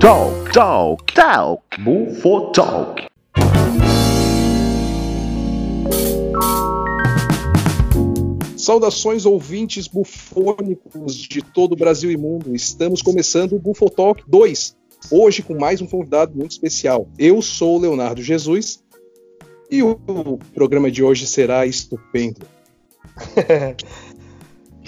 Talk, talk, talk. Bufo Talk. Saudações ouvintes bufônicos de todo o Brasil e mundo. Estamos começando o Bufo Talk 2. Hoje com mais um convidado muito especial. Eu sou o Leonardo Jesus e o programa de hoje será estupendo.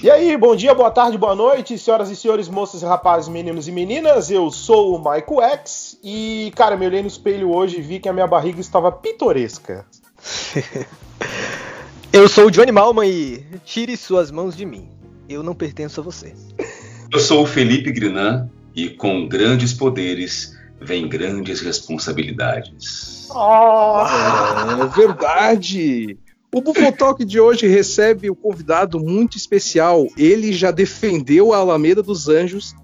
E aí, bom dia, boa tarde, boa noite, senhoras e senhores, moças e rapazes, meninos e meninas. Eu sou o Michael X e, cara, me olhei no espelho hoje e vi que a minha barriga estava pitoresca. Eu sou o Johnny Malman e tire suas mãos de mim. Eu não pertenço a você. Eu sou o Felipe Grinan e com grandes poderes vem grandes responsabilidades. É verdade! O Bufotalk de hoje recebe o convidado muito especial. Ele já defendeu a Alameda dos Anjos,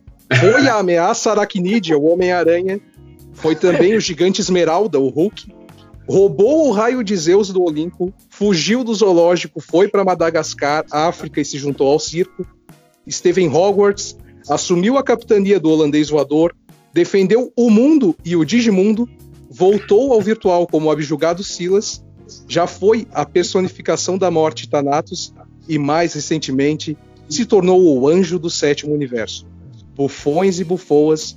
foi a ameaça aracnídea, o Homem-Aranha, foi também o gigante Esmeralda, o Hulk, roubou o raio de Zeus do Olimpo, fugiu do zoológico, foi para Madagascar, África e se juntou ao circo, esteve em Hogwarts, assumiu a capitania do holandês voador, defendeu o mundo e o Digimundo, voltou ao virtual como abjugado Silas, já foi a personificação da morte Thanatos e mais recentemente se tornou o anjo do sétimo universo. Bufões e bufoas.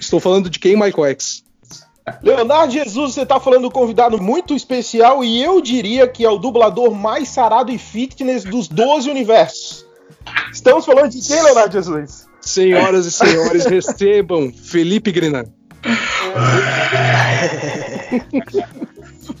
Estou falando de quem, Michael X? Leonardo Jesus, você tá falando de um convidado muito especial e eu diria que é o dublador mais sarado e fitness dos 12 universos. Estamos falando de quem, Leonardo Jesus? Senhoras e senhores, recebam Felipe Grinan.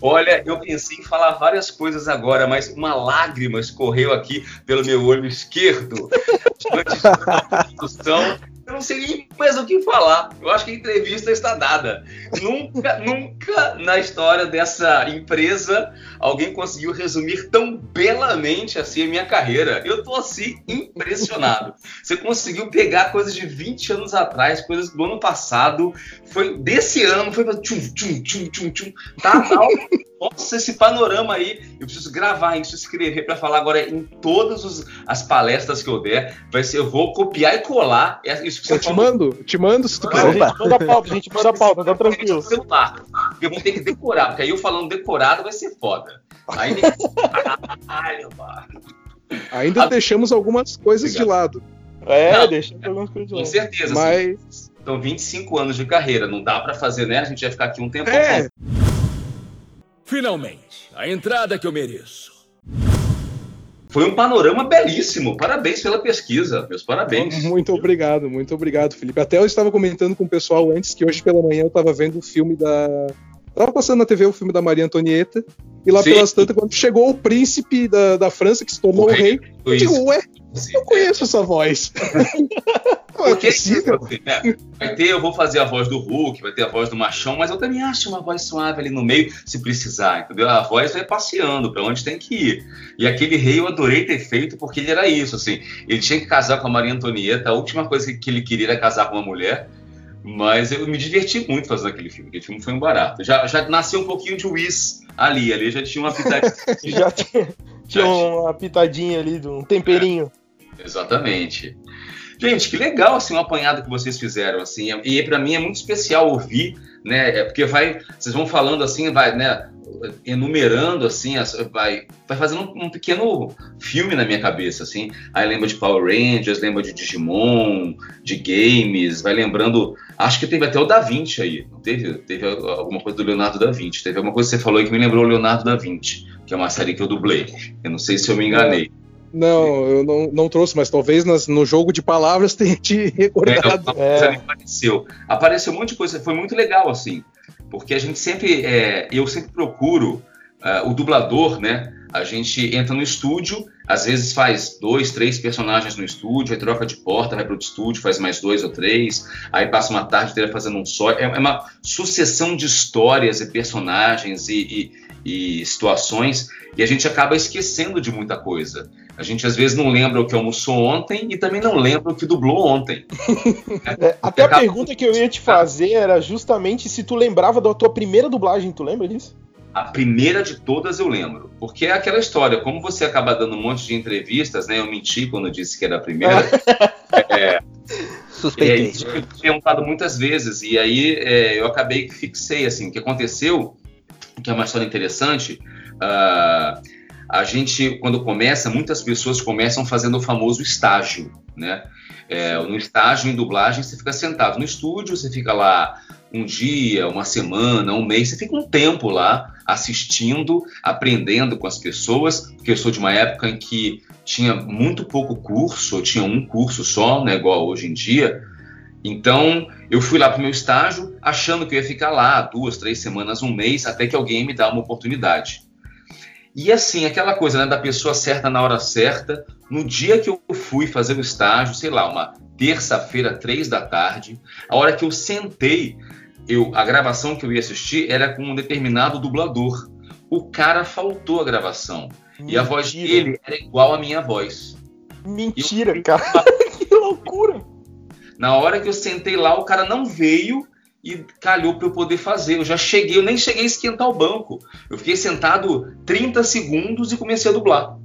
Olha, eu pensei em falar várias coisas agora, mas uma lágrima escorreu aqui pelo meu olho esquerdo. Antes da discussão, eu não sei nem mais o que falar. Eu acho que a entrevista está dada. Nunca, nunca na história dessa empresa alguém conseguiu resumir tão belamente assim a minha carreira. Eu tô assim impressionado. Você conseguiu pegar coisas de 20 anos atrás, coisas do ano passado, foi desse ano, foi tchum, tchum, tchum, tchum, tchum. Tá, tá. Nossa, esse panorama aí, eu preciso gravar isso, escrever para falar agora em todas os, as palestras que eu der. Vai ser, eu vou copiar e colar isso que você Eu te mando, te mando se tu Não, quiser. gente, manda a pauta, gente, manda a pauta, tá tranquilo. celular. Eu vou ter que decorar, porque aí eu falando decorado vai ser foda. Aí. Caralho, mano. Ainda Ah, deixamos algumas coisas de lado, É, Não, deixa eu algumas coisas de Com lado. certeza. assim, mas São 25 anos de carreira, não dá pra fazer, né? A gente vai ficar aqui um tempo. é, Finalmente, a entrada que eu mereço. Foi um panorama belíssimo. Parabéns pela pesquisa, meus parabéns. Muito obrigado, muito obrigado, Felipe. Até eu estava comentando com o pessoal antes que hoje pela manhã eu estava vendo o filme da. Tava passando na TV o filme da Maria Antonieta, e lá Sim. pelas tantas, quando chegou o príncipe da, da França, que se tornou o O rei, rei eu digo, ué, Sim. eu conheço essa voz. Não é possível. né, vai ter, eu vou fazer a voz do Hulk, vai ter a voz do Machão, mas eu também acho uma voz suave ali no meio, se precisar, entendeu? A voz vai passeando pra onde tem que ir. E aquele rei eu adorei ter feito porque ele era isso, assim. Ele tinha que casar com a Maria Antonieta, a última coisa que ele queria era casar com uma mulher. Mas eu me diverti muito fazendo aquele filme. Aquele filme foi um barato. Já, já nasceu um pouquinho de Whis ali. Ali já tinha uma pitadinha. Já tinha, tinha uma pitadinha ali, de um temperinho. Exatamente. Gente, que legal assim o apanhado que vocês fizeram assim. E para mim é muito especial ouvir, né? é Porque vai, vocês vão falando assim, vai, né? Enumerando assim, as- vai, vai fazendo um, um pequeno filme na minha cabeça assim. Aí lembra de Power Rangers, lembra de Digimon, de games, vai lembrando. Acho que teve até o Da Vinci aí. Teve? Teve alguma coisa do Leonardo da Vinci. Teve alguma coisa que você falou aí que me lembrou o Leonardo da Vinci, que é uma série que eu dublei. Eu não sei se eu me enganei. Não, eu não, não trouxe, mas talvez nas- no jogo de palavras tenha te É, recordado. coisa ali apareceu. Apareceu um monte de coisa, foi muito legal, assim. Porque a gente sempre, é, eu sempre procuro ah, o dublador, né? A gente entra no estúdio, às vezes faz dois, três personagens no estúdio, aí troca de porta, vai para outro estúdio, faz mais dois ou três, aí passa uma tarde inteira fazendo um só. É, é uma sucessão de histórias e personagens e, e- e situações, e a gente acaba esquecendo de muita coisa. A gente às vezes não lembra o que almoçou ontem e também não lembra o que dublou ontem. É, até a pergunta que eu ia te fazer era justamente se tu lembrava da tua primeira dublagem, tu lembra disso? A primeira de todas eu lembro. Porque é aquela história, como você acaba dando um monte de entrevistas, né? Eu menti quando eu disse que era a primeira. É, Suspeitei. É, isso foi perguntado muitas vezes, e aí é, eu acabei que fixei, assim, o que aconteceu, que é uma história interessante, ah, a gente, quando começa, muitas pessoas começam fazendo o famoso estágio, né? É, no estágio em dublagem, você fica sentado no estúdio, você fica lá um dia, uma semana, um mês, você fica um tempo lá assistindo, aprendendo com as pessoas, porque eu sou de uma época em que tinha muito pouco curso, eu tinha um curso só, né, igual hoje em dia. Então, eu fui lá para o meu estágio achando que eu ia ficar lá duas, três semanas, um mês, até que alguém me dá uma oportunidade. E assim, aquela coisa né, da pessoa certa na hora certa, no dia que eu fui fazer o estágio, sei lá, uma terça-feira, três da tarde, a hora que eu sentei, eu, a gravação que eu ia assistir era com um determinado dublador. O cara faltou a gravação. E a voz Mentira. dele era igual à minha voz. Mentira, Eu- cara. que loucura. Na hora que eu sentei lá, o cara não veio e calhou para eu poder fazer. Eu já cheguei, eu nem cheguei a esquentar o banco. Eu fiquei sentado 30 segundos e comecei a dublar.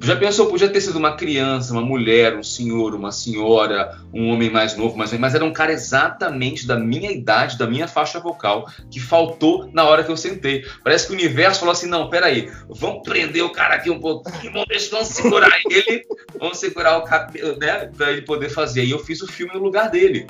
Já pensou, podia ter sido uma criança, uma mulher, um senhor, uma senhora, um homem mais novo, velho, mas era um cara exatamente da minha idade, da minha faixa vocal, que faltou na hora que eu sentei. Parece que o universo falou assim: não, peraí, vamos prender o cara aqui um pouquinho, vamos, deixa, vamos segurar ele, vamos segurar o cabelo, né, pra ele poder fazer. E eu fiz o filme no lugar dele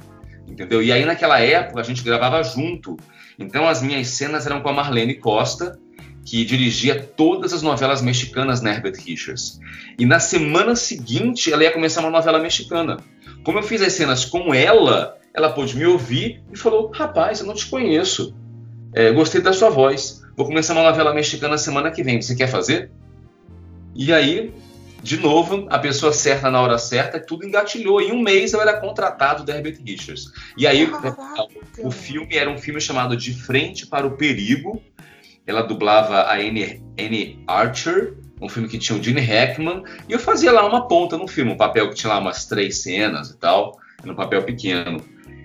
entendeu? E aí naquela época a gente gravava junto. Então as minhas cenas eram com a Marlene Costa, que dirigia todas as novelas mexicanas na Herbert Richards. E na semana seguinte ela ia começar uma novela mexicana. Como eu fiz as cenas com ela, ela pôde me ouvir e falou: Rapaz, eu não te conheço. É, gostei da sua voz. Vou começar uma novela mexicana semana que vem. Você quer fazer? E aí, de novo, a pessoa certa na hora certa, tudo engatilhou. Em um mês eu era contratado da Herbert Richards. E aí, o filme era um filme chamado De Frente para o Perigo. Ela dublava a Anne, Anne Archer, um filme que tinha o Gene Hackman. E eu fazia lá uma ponta no filme, um papel que tinha lá umas três cenas e tal. Era um papel pequeno.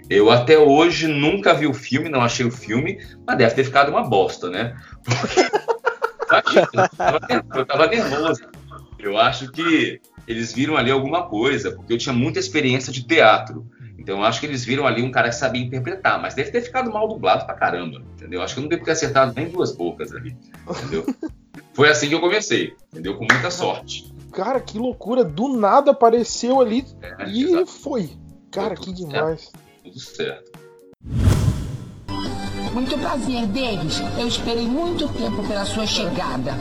Eu até hoje nunca vi o filme, não achei o filme, mas deve ter ficado uma bosta, né? Porque eu tava nervoso. Eu acho que eles viram ali alguma coisa, porque eu tinha muita experiência de teatro. Então eu acho que eles viram ali um cara que sabia interpretar, mas deve ter ficado mal dublado pra caramba, entendeu? Acho que eu não devo ter acertado nem duas bocas ali, entendeu? Foi assim que eu comecei, entendeu? Com muita sorte. Cara, que loucura. Do nada apareceu ali É, e exato, foi. Cara, que demais. tudo certo. Muito prazer, Davis. Eu esperei muito tempo pela sua chegada.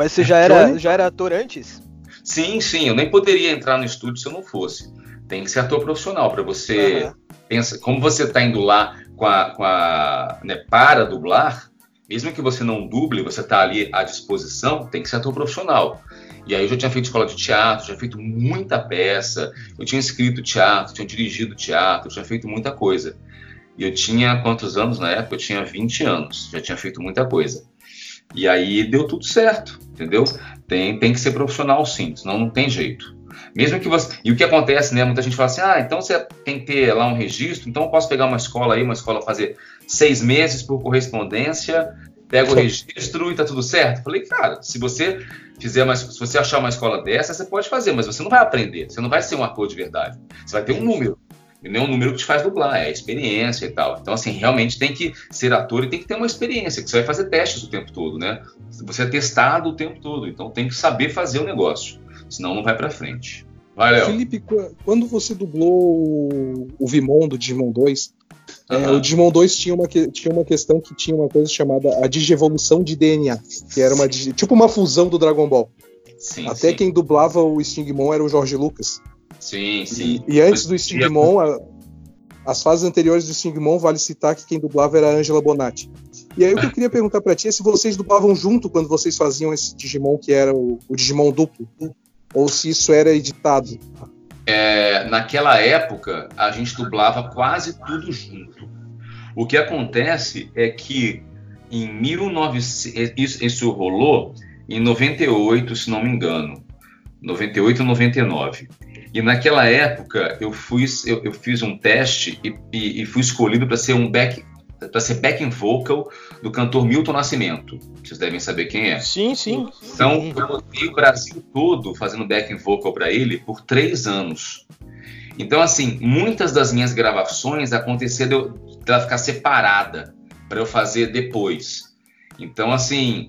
Mas você já era, já era ator antes? Sim, sim, eu nem poderia entrar no estúdio se eu não fosse. Tem que ser ator profissional para você Aham. pensa, como você está indo lá com a, com a né, para dublar, mesmo que você não duble, você está ali à disposição, tem que ser ator profissional. E aí eu já tinha feito escola de teatro, já feito muita peça, eu tinha escrito teatro, tinha dirigido teatro, tinha feito muita coisa. E eu tinha quantos anos na época? Eu tinha 20 anos, já tinha feito muita coisa. E aí deu tudo certo, entendeu? Tem, tem que ser profissional sim, senão não tem jeito. Mesmo que você. E o que acontece, né? Muita gente fala assim: ah, então você tem que ter lá um registro, então eu posso pegar uma escola aí, uma escola fazer seis meses por correspondência, pega o registro e tá tudo certo. Falei, cara, se você fizer mais, se você achar uma escola dessa, você pode fazer, mas você não vai aprender, você não vai ser um ator de verdade. Você vai ter um número. Não é um número que te faz dublar, é experiência e tal. Então, assim, realmente tem que ser ator e tem que ter uma experiência, que você vai fazer testes o tempo todo, né? Você é testado o tempo todo, então tem que saber fazer o negócio, senão não vai pra frente. Vai, Léo. Felipe, qu- quando você dublou o, Vimon do Digimon 2, é, Aham. o Digimon 2 tinha uma, que- tinha uma questão que tinha uma coisa chamada a digievolução de DNA, que era uma tipo uma fusão do Dragon Ball. Sim, Até sim. quem dublava o Stingmon era o Jorge Lucas. Sim, sim. E, e antes do Stingmon, a- as fases anteriores do Stingmon, vale citar que quem dublava era a Angela Bonatti. E aí o que eu queria perguntar pra ti é se vocês dublavam junto quando vocês faziam esse Digimon que era o, o Digimon duplo, ou se isso era editado. É, naquela época, a gente dublava quase tudo junto. O que acontece é que em 1900, isso, isso rolou em 98, se não me engano, 98 ou 99. E naquela época eu fui, eu, eu fiz um teste e, e- e fui escolhido para ser um back, para ser backing vocal do cantor Milton Nascimento. Vocês devem saber quem é. Sim, sim. Então, eu rodei o Brasil todo fazendo backing vocal para ele por três anos. Então, assim, muitas das minhas gravações aconteceram dela ficar separada para eu fazer depois. Então, assim,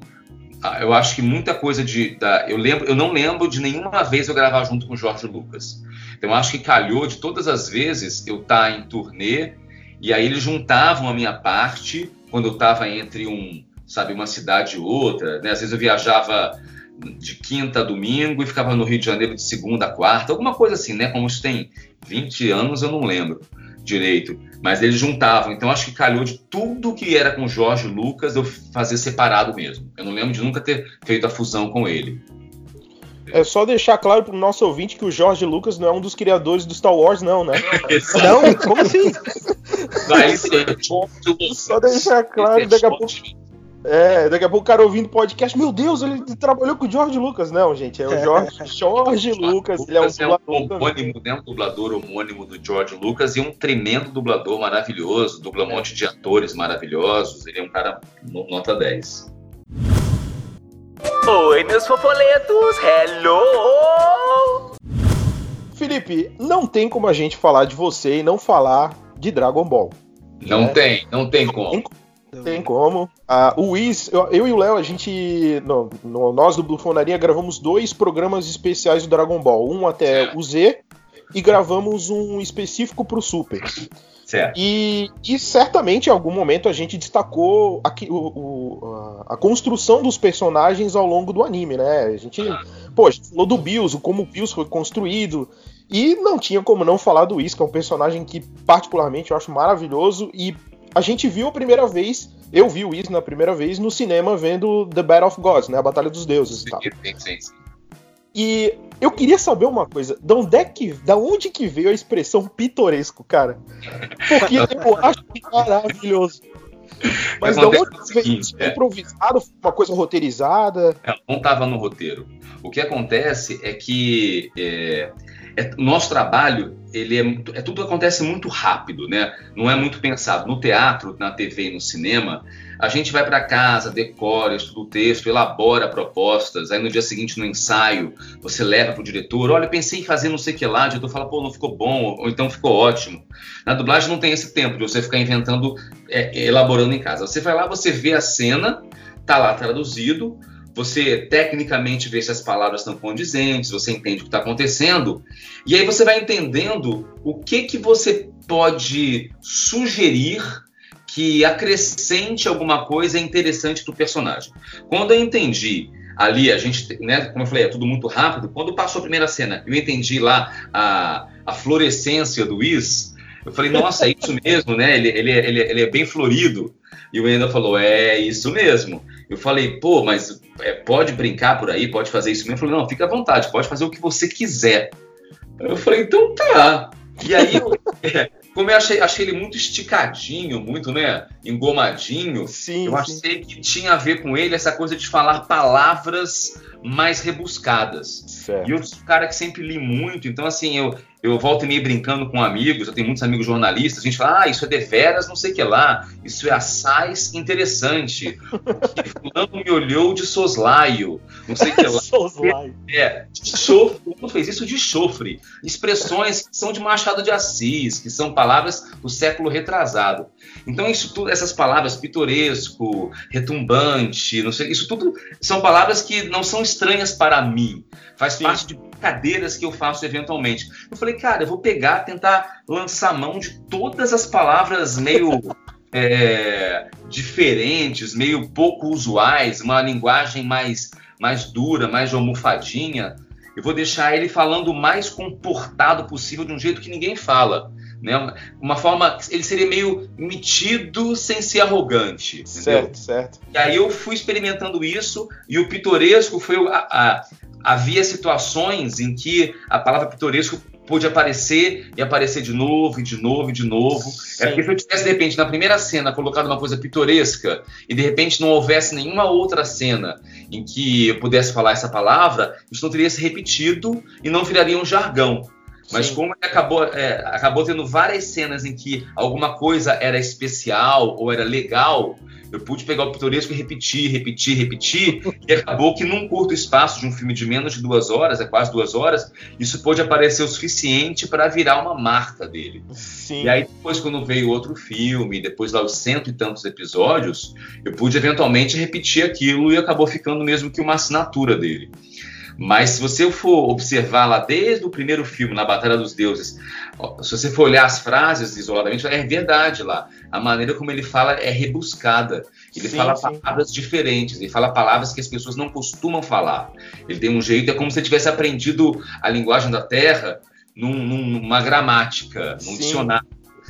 eu acho que muita coisa de. Da, eu, lembro, eu não lembro de nenhuma vez eu gravar junto com o Jorge Lucas. Então, eu acho que calhou de todas as vezes eu estar tá em turnê e aí eles juntavam a minha parte quando eu estava entre um, sabe, uma cidade e outra. Né? Às vezes eu viajava de quinta a domingo e ficava no Rio de Janeiro de segunda a quarta, alguma coisa assim, né? Como isso tem 20 anos, eu não lembro direito. Mas eles juntavam. Então acho que calhou de tudo que era com Jorge Lucas eu fazer separado mesmo. Eu não lembro de nunca ter feito a fusão com ele. É só deixar claro pro nosso ouvinte que o Jorge Lucas não é um dos criadores do Star Wars, não, né? não, como assim? Vai ser Só deixar claro, daqui a pouco. É, daqui a pouco o cara ouvindo podcast, meu Deus, ele trabalhou com o George Lucas. Não, gente, é o Jorge, Jorge Lucas. Ele é um dublador, homônimo, né, um dublador homônimo do George Lucas e um tremendo dublador maravilhoso, dubla um monte de atores maravilhosos. Ele é um cara nota 10. Oi, meus fofoletos, hello! Felipe, não tem como a gente falar de você e não falar de Dragon Ball. Não né? tem, não tem como. Tem como. Ah, o Wiz, eu, eu, e o Léo, a gente. No, no, nós do Bufonaria gravamos dois programas especiais do Dragon Ball. Um até o Z e gravamos um específico pro Super. Certo. E, e certamente em algum momento a gente destacou a, o, o, a, construção dos personagens ao longo do anime, né? A gente, pô, a gente falou do Bills, como o Bills foi construído. E não tinha como não falar do Whis, que é um personagem que particularmente eu acho maravilhoso e a gente viu a primeira vez, eu vi o na primeira vez no cinema vendo The Battle of Gods, né, a Batalha dos Deuses e tal. Sim, sim, sim. E eu queria saber uma coisa, da onde, é que, da onde que veio a expressão pitoresco, cara? Porque eu acho maravilhoso. Mas da onde veio isso? Foi é. improvisado? Foi uma coisa roteirizada? Não estava no roteiro. O que acontece é que é, é, nosso trabalho, ele é, é, tudo acontece muito rápido, né? Não é muito pensado. No teatro, na TV e no cinema, a gente vai para casa, decora, estuda o texto, elabora propostas. Aí no dia seguinte, no ensaio, você leva para o diretor: olha, pensei em fazer não sei o que lá. O diretor fala: pô, não ficou bom, ou então ficou ótimo. Na dublagem não tem esse tempo de você ficar inventando, é, elaborando em casa. Você vai lá, você vê a cena, tá lá traduzido você tecnicamente vê se as palavras estão condizentes, você entende o que está acontecendo, e aí você vai entendendo o que, que você pode sugerir que acrescente alguma coisa interessante para o personagem. Quando eu entendi ali, a gente, né, como eu falei, é tudo muito rápido, quando passou a primeira cena, eu entendi lá a, a florescência do Is, eu falei, nossa, é isso mesmo, né? Ele, ele, ele, ele é bem florido. E o Wendel falou, é isso mesmo. Eu falei, pô, mas é, pode brincar por aí, pode fazer isso mesmo? Ele falou, não, fica à vontade, pode fazer o que você quiser. Eu falei, então tá. E aí, eu, é, como eu achei, achei ele muito esticadinho, muito, né, engomadinho, sim, eu sim. achei que tinha a ver com ele essa coisa de falar palavras mais rebuscadas. Certo. E eu sou um cara que sempre li muito, então assim, eu, eu volto e meio brincando com amigos, eu tenho muitos amigos jornalistas, a gente fala, ah, isso é deveras, não sei o que lá, isso é assaz interessante, porque fulano me olhou de soslaio, não sei o que lá. soslaio. É, de chofre, fez isso de chofre, expressões que são de Machado de Assis, que são palavras do século retrasado. Então isso tudo, essas palavras pitoresco, retumbante, não sei, isso tudo são palavras que não são estranhas para mim, faz Sim. parte de brincadeiras que eu faço eventualmente. Eu falei, cara, eu vou pegar, tentar lançar mão de todas as palavras meio é, diferentes, meio pouco usuais, uma linguagem mais, mais dura, mais de almofadinha. Eu vou deixar ele falando o mais comportado possível, de um jeito que ninguém fala. Né? Uma forma. Ele seria meio metido sem ser arrogante. Certo, entendeu? certo. E aí eu fui experimentando isso, e o pitoresco foi a, a, havia situações em que a palavra pitoresco pôde aparecer e aparecer de novo, e de novo, e de novo. Sim. É porque se eu tivesse, de repente, na primeira cena, colocado uma coisa pitoresca, e de repente não houvesse nenhuma outra cena em que eu pudesse falar essa palavra, isso não teria se repetido e não viraria um jargão. Mas Sim. como ele acabou, é, acabou tendo várias cenas em que alguma coisa era especial ou era legal, eu pude pegar o pitoresco e repetir, repetir, repetir, e acabou que num curto espaço de um filme de menos de duas horas, é quase duas horas, isso pôde aparecer o suficiente para virar uma marca dele. Sim. E aí, depois, quando veio outro filme, depois lá os cento e tantos episódios, eu pude eventualmente repetir aquilo e acabou ficando mesmo que uma assinatura dele. Mas se você for observar lá desde o primeiro filme, na Batalha dos Deuses, se você for olhar as frases isoladamente, é verdade lá. A maneira como ele fala é rebuscada. Ele Sim, fala sim. palavras diferentes, ele fala palavras que as pessoas não costumam falar. Ele tem um jeito, é como se ele tivesse aprendido a linguagem da Terra num- num- numa gramática, num Sim. dicionário,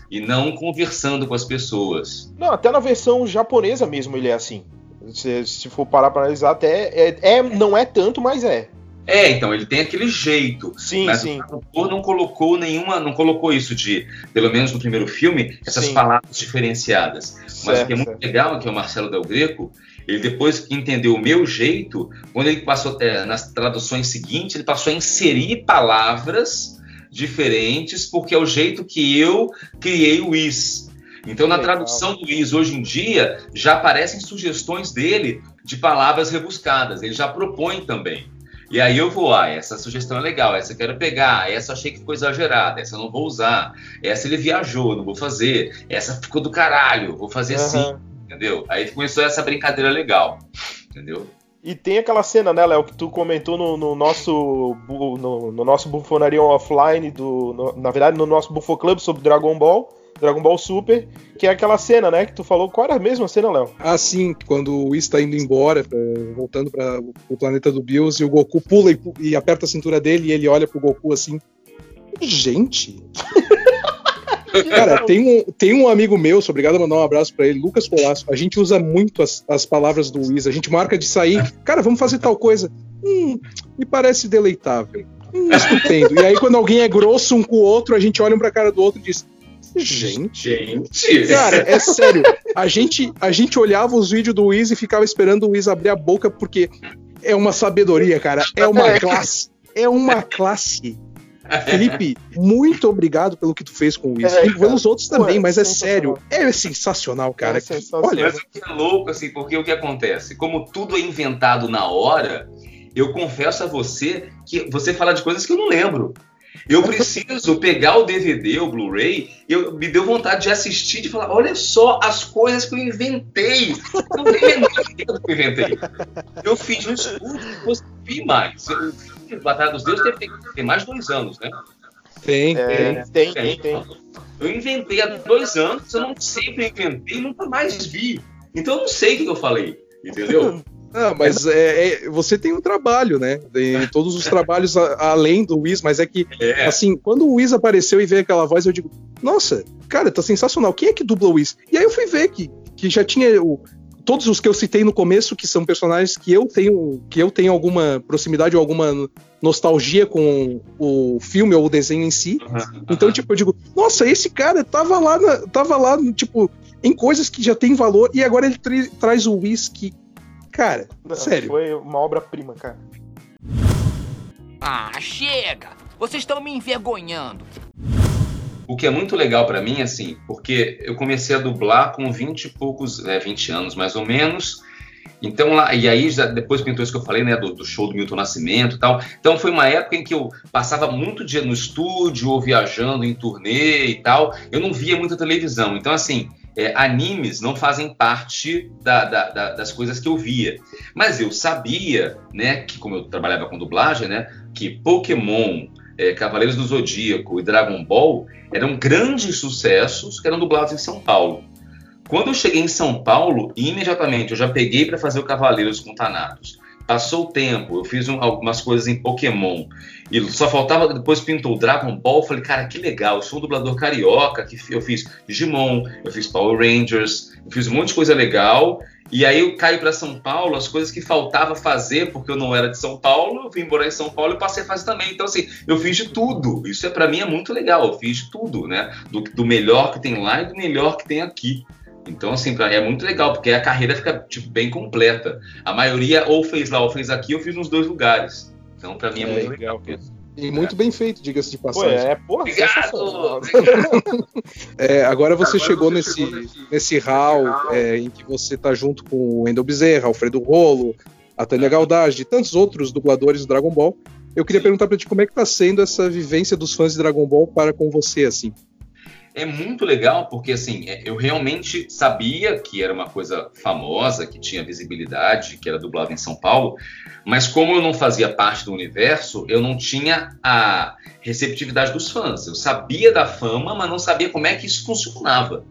e não conversando com as pessoas. Não, até na versão japonesa mesmo ele é assim. Se, se for parar pra analisar, até é, é- não é tanto, mas é. É, então, ele tem aquele jeito. Sim, mas sim. o tradutor não colocou nenhuma, não colocou isso de, pelo menos no primeiro filme, essas Sim. palavras diferenciadas. Mas o que é Certo, muito certo. legal, que é o Marcelo Del Greco, ele depois que entendeu o meu jeito, quando ele passou é, nas traduções seguintes, ele passou a inserir palavras diferentes, porque é o jeito que eu criei o is. Então, na Legal. tradução do is hoje em dia, já aparecem sugestões dele de palavras rebuscadas. Ele já propõe também. E aí eu vou, ah, essa sugestão é legal, essa eu quero pegar, essa eu achei que ficou exagerada, essa eu não vou usar, essa ele viajou, não vou fazer, essa ficou do caralho, vou fazer assim, Aham. entendeu? Aí começou essa brincadeira legal, entendeu? E tem aquela cena, né, Léo, que tu comentou no, no nosso no, no nosso Bufonaria Offline, do, no- na verdade, no nosso Bufo Club sobre Dragon Ball, Dragon Ball Super, que é aquela cena, né, que tu falou. Qual era a mesma cena, Léo? Assim, quando o Whis tá indo embora, voltando para o planeta do Bills, e o Goku pula e, e aperta a cintura dele e ele olha pro Goku assim. Gente! Cara, tem um, tem um amigo meu, sou obrigado a mandar um abraço pra ele, Lucas Colasco. A gente usa muito as, as palavras do Whis. A gente marca de sair, cara, vamos fazer tal coisa. Hum, me parece deleitável. Hum, estupendo. E aí, quando alguém é grosso um com o outro, a gente olha um pra cara do outro e diz: Gente. Gente! Cara, é sério. A gente, a gente olhava os vídeos do Wiz e ficava esperando o Wiz abrir a boca, porque é uma sabedoria, cara. É uma classe. É uma classe. Felipe, muito obrigado pelo que tu fez com o Wiz. É, e pelos outros também, Pô, é mas é sério. É sensacional, cara. É sensacional. Olha, Mas o que é louco, assim, porque o que acontece? Como tudo é inventado na hora, eu confesso a você que você fala de coisas que eu não lembro. Eu preciso pegar o DVD, o Blu-ray, eu me deu vontade de assistir e falar: olha só as coisas que eu inventei. Eu não tenho ideia do que eu inventei. Eu fiz um estudo, depois vi mais. Eu, Batalha dos Deuses teve, tem mais de dois anos, né? tem, tem. É, tem, tem, tem. Eu inventei há dois anos, eu não sempre inventei e nunca mais vi. Então eu não sei o que eu falei, entendeu? Não, mas é, é- você tem um trabalho, né? Tem todos os trabalhos a- além do Wiz, mas é que É. Assim, quando o Wiz apareceu e veio aquela voz, eu digo, nossa, cara, tá sensacional. Quem é que dubla o Wiz? E aí eu fui ver que, que já tinha o- todos os que eu citei no começo, que são personagens que eu tenho, que eu tenho alguma proximidade ou alguma nostalgia com o filme ou o desenho em si. Então, tipo, eu digo, nossa, esse cara tava lá, na- tava lá, tipo, em coisas que já tem valor e agora ele tra- traz o Wiz que, cara, Não, sério. Foi uma obra-prima, cara. Ah, chega! Vocês estão me envergonhando. O que é muito legal pra mim, assim, porque eu comecei a dublar com 20 e poucos, é, 20 anos mais ou menos. Então lá, e aí já depois pintou isso que eu falei, né, do, do show do Milton Nascimento e tal. Então foi uma época em que eu passava muito dia no estúdio ou viajando em turnê e tal. Eu não via muita televisão. Então, assim, é, animes não fazem parte da- da- da- das coisas que eu via. Mas eu sabia, né, que como eu trabalhava com dublagem, né, que Pokémon, é, Cavaleiros do Zodíaco e Dragon Ball eram grandes sucessos que eram dublados em São Paulo. Quando eu cheguei em São Paulo, imediatamente eu já peguei para fazer o Cavaleiros com Thanatos. Passou o tempo, eu fiz um- algumas coisas em Pokémon. E só faltava, depois pintou o Dragon Ball. Falei, cara, que legal, eu sou um dublador carioca. que Eu fiz Digimon, eu fiz Power Rangers, eu fiz um monte de coisa legal. E aí eu caio para São Paulo, as coisas que faltava fazer, porque eu não era de São Paulo, eu vim morar em São Paulo e passei a fazer também. Então, assim, eu fiz de tudo. Isso é para mim é muito legal, eu fiz de tudo, né? Do, do melhor que tem lá e do melhor que tem aqui. Então, assim, pra, é muito legal, porque a carreira fica tipo, bem completa. A maioria ou fez lá ou fez aqui, eu fiz nos dois lugares. Então, para mim é, muito legal. E muito bem feito, diga-se de Pô, passagem. é, porra, sensacional. Obrigado! É, agora você chegou nesse, nesse hall é, em que você tá junto com o Wendel Bezerra, Alfredo Rolo, a Tânia Galdage e tantos outros dubladores do Dragon Ball. Eu queria perguntar pra ti como é que tá sendo essa vivência dos fãs de Dragon Ball para com você, assim. É muito legal porque, assim, é, eu realmente sabia que era uma coisa famosa, que tinha visibilidade, que era dublado em São Paulo, mas como eu não fazia parte do universo, eu não tinha a receptividade dos fãs. Eu sabia da fama, mas não sabia como é que isso funcionava.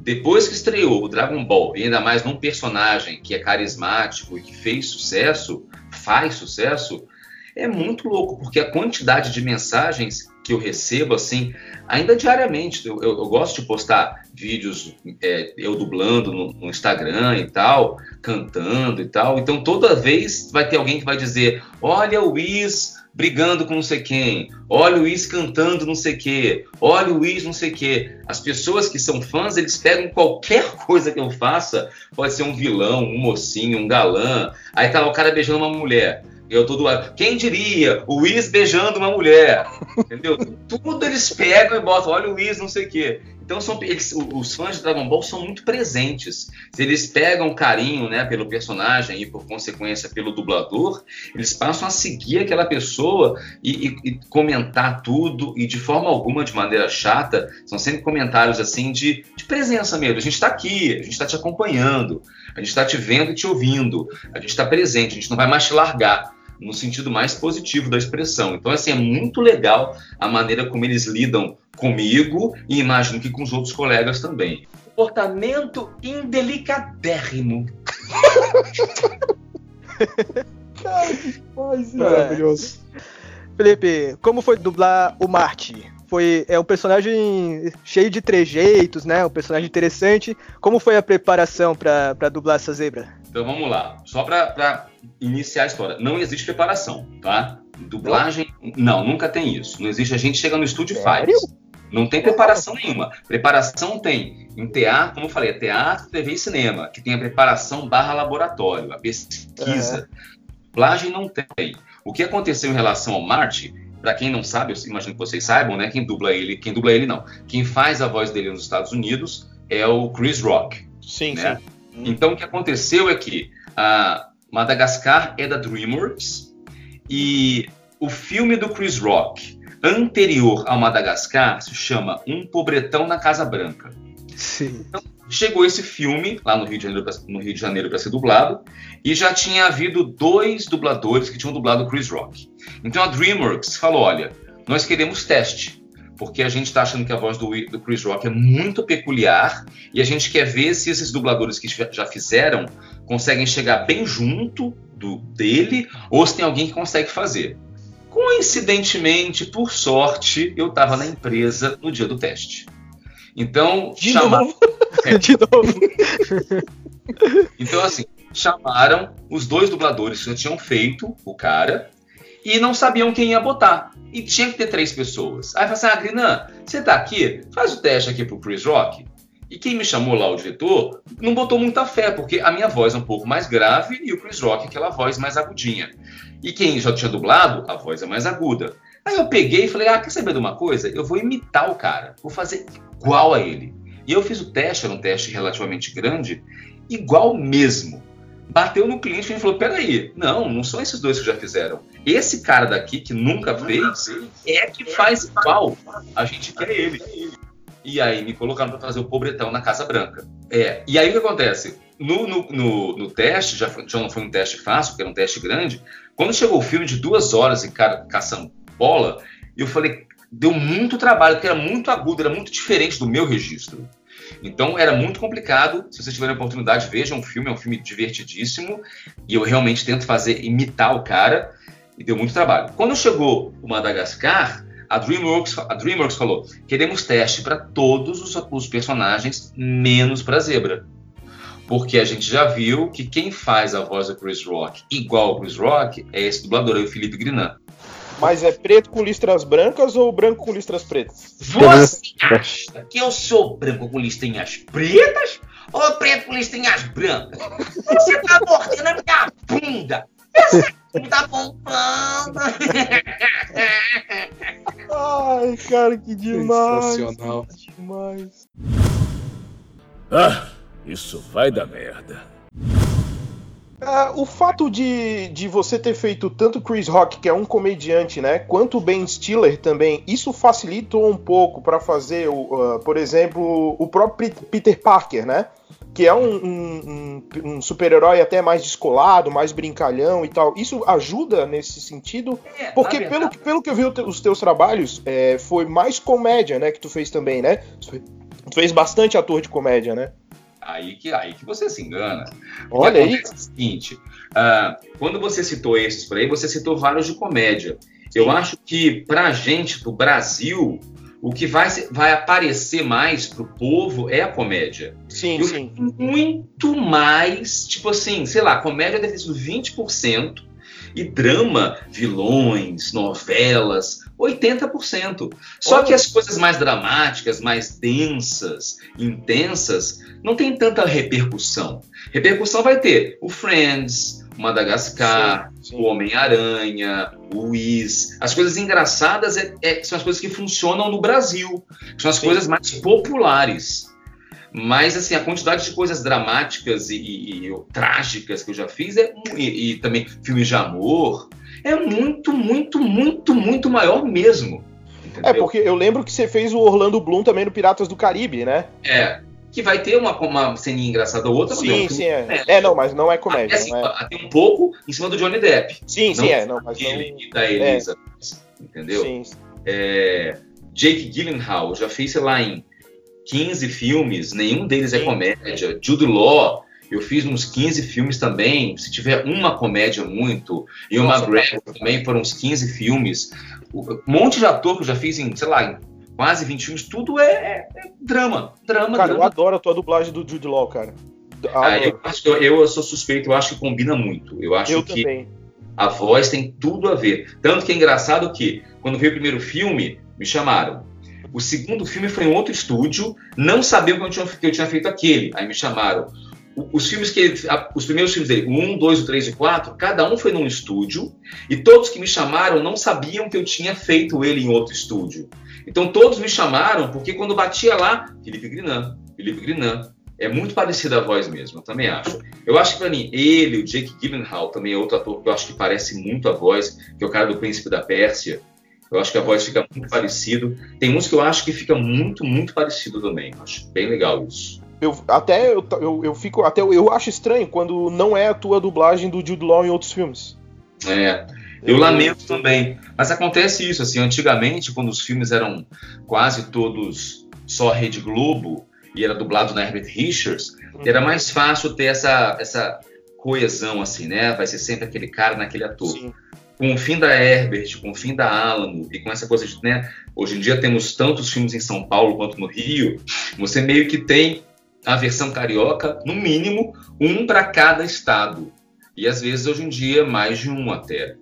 Depois que estreou o Dragon Ball, e ainda mais num personagem que é carismático e que fez sucesso, faz sucesso, é muito louco, porque a quantidade de mensagens que eu recebo, assim, ainda diariamente. Eu, eu- eu gosto de postar vídeos, é, eu dublando no, no Instagram e tal, cantando e tal. Então, toda vez vai ter alguém que vai dizer: Olha o Whis brigando com não sei quem, olha o Whis cantando não sei quê, olha o Whis não sei quê. As pessoas que são fãs, eles pegam qualquer coisa que eu faça, pode ser um vilão, um mocinho, um galã. Aí tá lá o cara beijando uma mulher. Eu tô do lado. Quem diria? O Whis beijando uma mulher. Entendeu? Tudo eles pegam e botam. Olha o Whis, não sei o quê. Então são, eles- os fãs de Dragon Ball são muito presentes. Se eles pegam carinho né, pelo personagem e, por consequência, pelo dublador, eles passam a seguir aquela pessoa e, e- e comentar tudo, e de forma alguma, de maneira chata, são sempre comentários assim de, de presença mesmo. A gente está aqui, a gente está te acompanhando, a gente está te vendo e te ouvindo, a gente está presente, a gente não vai mais te largar no sentido mais positivo da expressão. Então, assim, é muito legal a maneira como eles lidam comigo e imagino que com os outros colegas também. Comportamento indelicadérrimo. Maravilhoso. Felipe, como foi dublar o Marte? Foi é um personagem cheio de trejeitos, né? Um personagem interessante. Como foi a preparação pra pra dublar essa zebra? Então vamos lá. Só para iniciar a história. Não existe preparação, tá? Dublagem, não, nunca tem isso. Não existe. A gente chega no estúdio e faz. Não tem preparação nenhuma. Preparação tem em teatro, como eu falei, é teatro, TV e cinema, que tem a preparação barra laboratório, a pesquisa. Dublagem não tem. O que aconteceu em relação ao Marte, para quem não sabe, eu imagino que vocês saibam, né? Quem dubla ele, quem dubla ele não. Quem faz a voz dele nos Estados Unidos é o Chris Rock. Sim, né? sim. Então o que aconteceu é que a Madagascar é da DreamWorks e o filme do Chris Rock anterior ao Madagascar se chama Um Pobretão na Casa Branca. Sim. Chegou esse filme lá no Rio de Janeiro pra- no Rio de Janeiro para ser dublado e já tinha havido dois dubladores que tinham dublado o Chris Rock. Então a DreamWorks falou: olha, nós queremos teste, porque a gente está achando que a voz do, do Chris Rock é muito peculiar e a gente quer ver se esses dubladores que já fizeram conseguem chegar bem junto do dele ou se tem alguém que consegue fazer. Coincidentemente, por sorte, eu estava na empresa no dia do teste. Então, De chamaram- novo? De novo. então, assim, chamaram os dois dubladores que já tinham feito o cara e não sabiam quem ia botar. E tinha que ter três pessoas. Aí falaram assim: ah, Grinan, você tá aqui? Faz o teste aqui pro Chris Rock. E quem me chamou lá, o diretor, não botou muita fé, porque a minha voz é um pouco mais grave e o Chris Rock é aquela voz mais agudinha. E quem já tinha dublado, a voz é mais aguda. Aí eu peguei e falei: ah, quer saber de uma coisa? Eu vou imitar o cara, vou fazer igual a ele. E eu fiz o teste, era um teste relativamente grande, igual mesmo. Bateu no cliente e falou: peraí, não, não são esses dois que já fizeram. Esse cara daqui que nunca fez é que faz igual. A gente quer ele. E aí me colocaram para fazer o pobretão na Casa Branca. É. E aí o que acontece? No, no, no, no teste, já, já não foi um teste fácil, porque era um teste grande. Quando chegou o filme de duas horas e cara caçando bola, eu falei, deu muito trabalho, porque era muito agudo, era muito diferente do meu registro. Então era muito complicado. Se vocês tiverem a oportunidade, vejam o filme, é um filme divertidíssimo. E eu realmente tento fazer, imitar o cara, e deu muito trabalho. Quando chegou o Madagascar, a DreamWorks, a DreamWorks falou: queremos teste para todos os, os personagens, menos para Zebra. Porque a gente já viu que quem faz a voz do Chris Rock igual ao Chris Rock é esse dublador aí, o Felipe Grinan. Mas é preto com listras brancas ou branco com listras pretas? Você acha que eu sou branco com listrinhas pretas ou preto com listrinhas brancas? Você tá mordendo a minha bunda! Essa bunda bombando! Ai, cara, que demais. Sensacional. Que demais. Ah, isso vai dar merda. Ah, o fato de, de você ter feito tanto Chris Rock, que é um comediante, né, quanto Ben Stiller também, isso facilitou um pouco para fazer, o, uh, por exemplo, o próprio Peter Parker, né? Que é um, um, um, um super-herói até mais descolado, mais brincalhão e tal. Isso ajuda nesse sentido? É, Porque na pelo, que- pelo que eu vi os teus trabalhos, é, foi mais comédia, né, que tu fez também, né? Tu fe- tu fez bastante ator de comédia, né? Aí que, aí que você se engana. Olha aí. é o seguinte: ah, quando você citou esses por aí, você citou vários de comédia. Eu acho que pra gente, pro Brasil, o que vai, vai aparecer mais pro povo é a comédia. Sim, Eu sim. Muito mais, tipo assim, sei lá, comédia deve ter sido 20% e drama, vilões, novelas, 80%. Só que as coisas mais dramáticas, mais densas, intensas, não tem tanta repercussão. Repercussão vai ter o Friends, o Madagascar, Sim, sim. o Homem-Aranha, o Wiz. As coisas engraçadas é- é- são as coisas que funcionam no Brasil. São as Sim. coisas mais populares. Mas, assim, a quantidade de coisas dramáticas e, e- e trágicas que eu já fiz, é, e, e também filmes de amor, é muito, muito, muito, muito maior mesmo. É, Entendeu? porque eu lembro que você fez o Orlando Bloom também no Piratas do Caribe, né? É, que vai ter uma, uma ceninha engraçada ou outra, é Sim, filme sim, é. comédia. É, não, mas não é Até, comédia. assim, não é. até um pouco em cima do Johnny Depp. Sim, sim, não é. Não, mas não. Ele e da Elizabeth, entendeu? Sim, É, Jake Gyllenhaal, já fez, sei lá, em 15 filmes, nenhum deles é comédia. Jude Law, eu fiz uns 15 filmes também, se tiver uma comédia muito. E o Nossa, McGregor também foram uns 15 filmes. Um monte de ator que eu já fiz em, sei lá, em quase 20 filmes, tudo é, é- é drama, drama, Cara, eu drama. adoro a tua dublagem do Jude Law, cara. Ah, Ah, eu, acho que eu, eu sou suspeito, eu acho que combina muito. Eu acho eu que também. a voz tem tudo a ver. Tanto que é engraçado que, quando veio o primeiro filme, me chamaram. O segundo filme foi em outro estúdio, não sabiam que eu tinha, que eu tinha feito aquele. Aí me chamaram. Os filmes que os primeiros filmes dele, o 1, 2, o 3 e o 4, cada um foi num estúdio, e todos que me chamaram não sabiam que eu tinha feito ele em outro estúdio. Então todos me chamaram porque quando batia lá, Felipe Grinan, Felipe Grinan. É muito parecida a voz mesmo, eu também acho. Eu acho que pra mim, ele, o Jake Gyllenhaal, também é outro ator que eu acho que parece muito a voz, que é o cara do Príncipe da Pérsia. Eu acho que a voz fica muito parecido. Tem uns que eu acho que fica muito, muito parecido também. Eu acho bem legal isso. Eu, até eu, eu, eu fico. Até eu, eu acho estranho quando não é a tua dublagem do Jude Law em outros filmes. É, eu lamento também. Mas acontece isso, assim, antigamente, quando os filmes eram quase todos só Rede Globo e era dublado na Herbert Richards, era mais fácil ter essa, essa coesão, assim, né? Vai ser sempre aquele cara naquele ator. Sim. Com o fim da Herbert, com o fim da Alamo e com essa coisa de, né? Hoje em dia temos tantos filmes em São Paulo quanto no Rio, você meio que tem a versão carioca, no mínimo, um para cada estado. E às vezes hoje em dia mais de um até.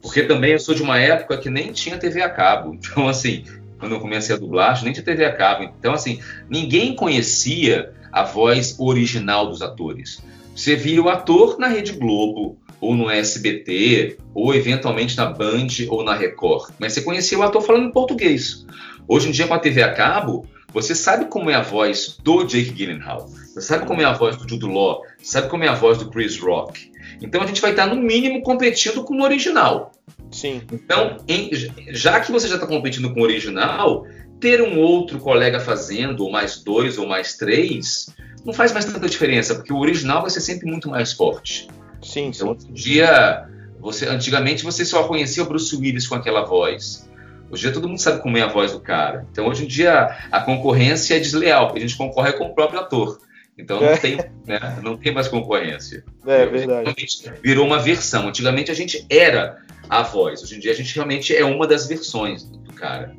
Porque também eu sou de uma época que nem tinha TV a cabo. Então, assim, quando eu comecei a dublagem, nem tinha TV a cabo. Então, assim, ninguém conhecia a voz original dos atores. Você via o ator na Rede Globo, ou no SBT, ou eventualmente na Band ou na Record. Mas você conhecia o ator falando em português. Hoje em dia, com a TV a cabo, você sabe como é a voz do Jake Gyllenhaal, você sabe como é a voz do Jude Law, você sabe como é a voz do Chris Rock. Então a gente vai estar, no mínimo, competindo com o original. Sim. Então, em- já que você já está competindo com o original, ter um outro colega fazendo, ou mais dois, ou mais três, não faz mais tanta diferença, porque o original vai ser sempre muito mais forte. Sim, Então, sim. em dia, você, antigamente você só conhecia o Bruce Willis com aquela voz. Hoje em dia todo mundo sabe como é a voz do cara. Então, hoje em dia, a concorrência é desleal, porque a gente concorre com o próprio ator. Então, não, É. tem, né, não tem mais concorrência. É verdade. Realmente Virou uma versão. Antigamente a gente era a voz. Hoje em dia a gente realmente é uma das versões do cara.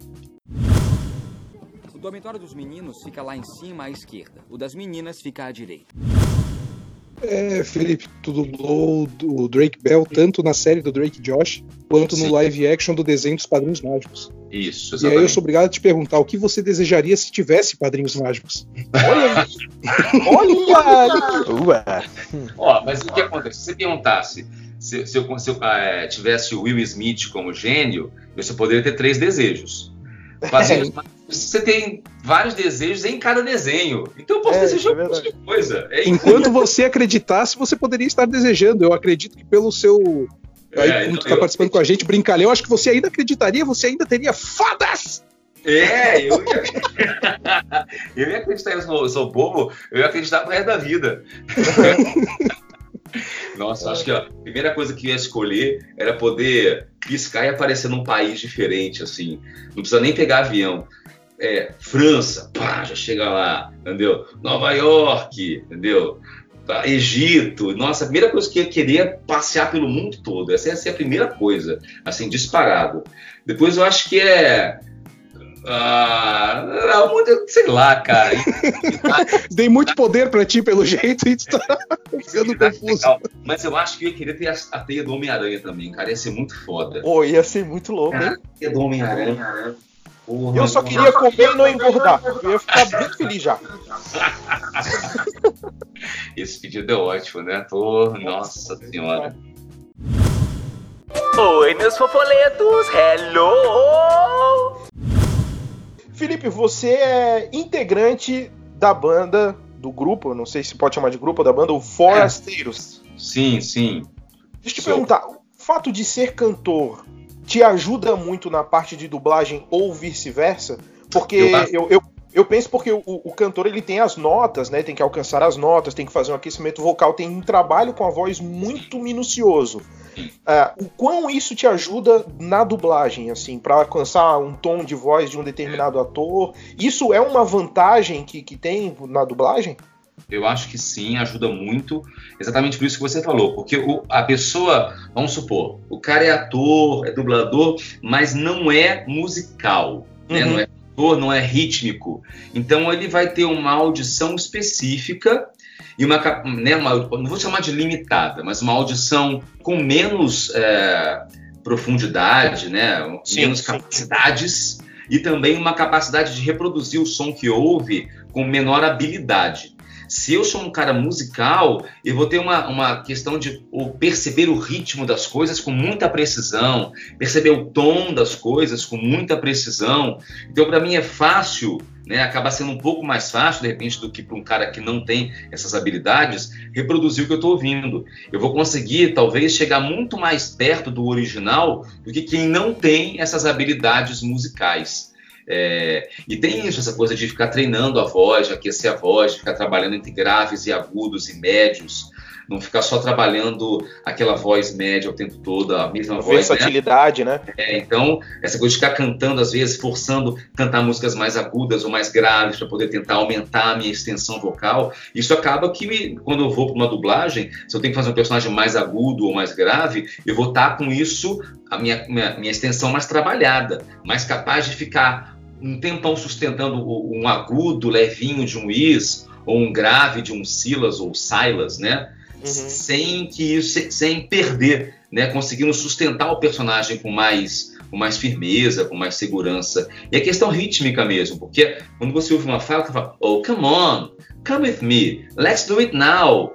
O dormitório dos meninos fica lá em cima à esquerda. O das meninas fica à direita. É, Felipe, tu dublou o Drake Bell tanto na série do Drake Josh quanto Sim. no live action do desenho dos Padrinhos Mágicos. Isso, E aí exatamente. eu sou obrigado a te perguntar o que você desejaria se tivesse Padrinhos Mágicos? Olha! Olha! Ué. Ó, mas o que acontece? Se você perguntasse se, se eu, se eu, eh, tivesse o Will Smith como gênio, eu só poderia ter três desejos. Fazer, você tem vários desejos em cada desenho. Então eu posso É, desejar é um monte de coisa. É Enquanto você acreditasse, você poderia estar desejando. Eu acredito que pelo seu. Aí, É, como tu eu- tá participando com a gente, brincalhão, acho que você ainda acreditaria, você ainda teria fodas! É, eu ia, eu ia acreditar, eu sou, eu sou bobo, eu ia acreditar pro resto da vida. Nossa, acho que ó, a primeira coisa que eu ia escolher era poder piscar e aparecer num país diferente, assim. Não precisa nem pegar avião. É, França, pá, já chega lá, entendeu? Nova York, entendeu? Tá, Egito, nossa, a primeira coisa que eu ia querer é passear pelo mundo todo. Essa ia ser a primeira coisa, assim, disparado. Depois eu acho que é. Ah, não, muito- sei lá, cara. Dei muito poder pra ti, pelo jeito, e tu tá ficando confuso. Legal. Mas eu acho que eu ia querer ter a, a teia do Homem-Aranha também, cara. Ia ser muito foda. Pô, ia ser muito louco, hein? Cara, a teia do Homem-Aranha. Porra, Eu só não- queria comer e não engordar. Eu ia ficar muito feliz já. Esse pedido é ótimo, né? Tô... Nossa senhora. Oi, meus fofoletos, hello! Felipe, você é integrante da banda, do grupo, não sei se pode chamar de grupo, da banda, o Forasteiros. Sim, sim. Deixa eu te Sou. perguntar, o fato de ser cantor te ajuda muito na parte de dublagem ou vice-versa? Porque Eu eu, eu, eu penso porque o, o cantor ele tem as notas, né? Tem que alcançar as notas, tem que fazer um aquecimento vocal, tem um trabalho com a voz muito minucioso. Ah, o quão isso te ajuda na dublagem, assim, para alcançar um tom de voz de um determinado ator? Isso é uma vantagem que, que tem na dublagem? Eu acho que sim, ajuda muito. Exatamente por isso que você falou. Porque o- a pessoa, vamos supor, o cara é ator, é dublador, mas não é musical. Né? Uhum. Não é ator, não é rítmico. Então ele vai ter uma audição específica e uma, né, uma- não vou chamar de limitada, mas uma audição com menos é, profundidade, né, Sim, menos sim. capacidades e também uma capacidade de reproduzir o som que ouve com menor habilidade. Se eu sou um cara musical, eu vou ter uma, uma questão de perceber o ritmo das coisas com muita precisão, perceber o tom das coisas com muita precisão. Então, para mim, é fácil, né, acaba sendo um pouco mais fácil, de repente, do que para um cara que não tem essas habilidades, reproduzir o que eu estou ouvindo. Eu vou conseguir, talvez, chegar muito mais perto do original do que quem não tem essas habilidades musicais. É, e tem isso, essa coisa de ficar treinando a voz, de aquecer a voz, de ficar trabalhando entre graves e agudos e médios, não ficar só trabalhando aquela voz média o tempo todo, a mesma voz. Né? Versatilidade, né? É, então, essa coisa de ficar cantando, às vezes, forçando cantar músicas mais agudas ou mais graves para poder tentar aumentar a minha extensão vocal, isso acaba que, me- quando eu vou para uma dublagem, se eu tenho que fazer um personagem mais agudo ou mais grave, eu vou estar com isso, a minha, minha, minha extensão mais trabalhada, mais capaz de ficar um tempão sustentando um agudo levinho de um is, ou um grave de um silas ou silas, né? Uhum. sem que isso, sem, sem perder, né? Conseguindo sustentar o personagem com mais, com mais firmeza, com mais segurança. E a questão rítmica mesmo, porque quando você ouve uma fala, você fala, oh, come on, come with me, let's do it now.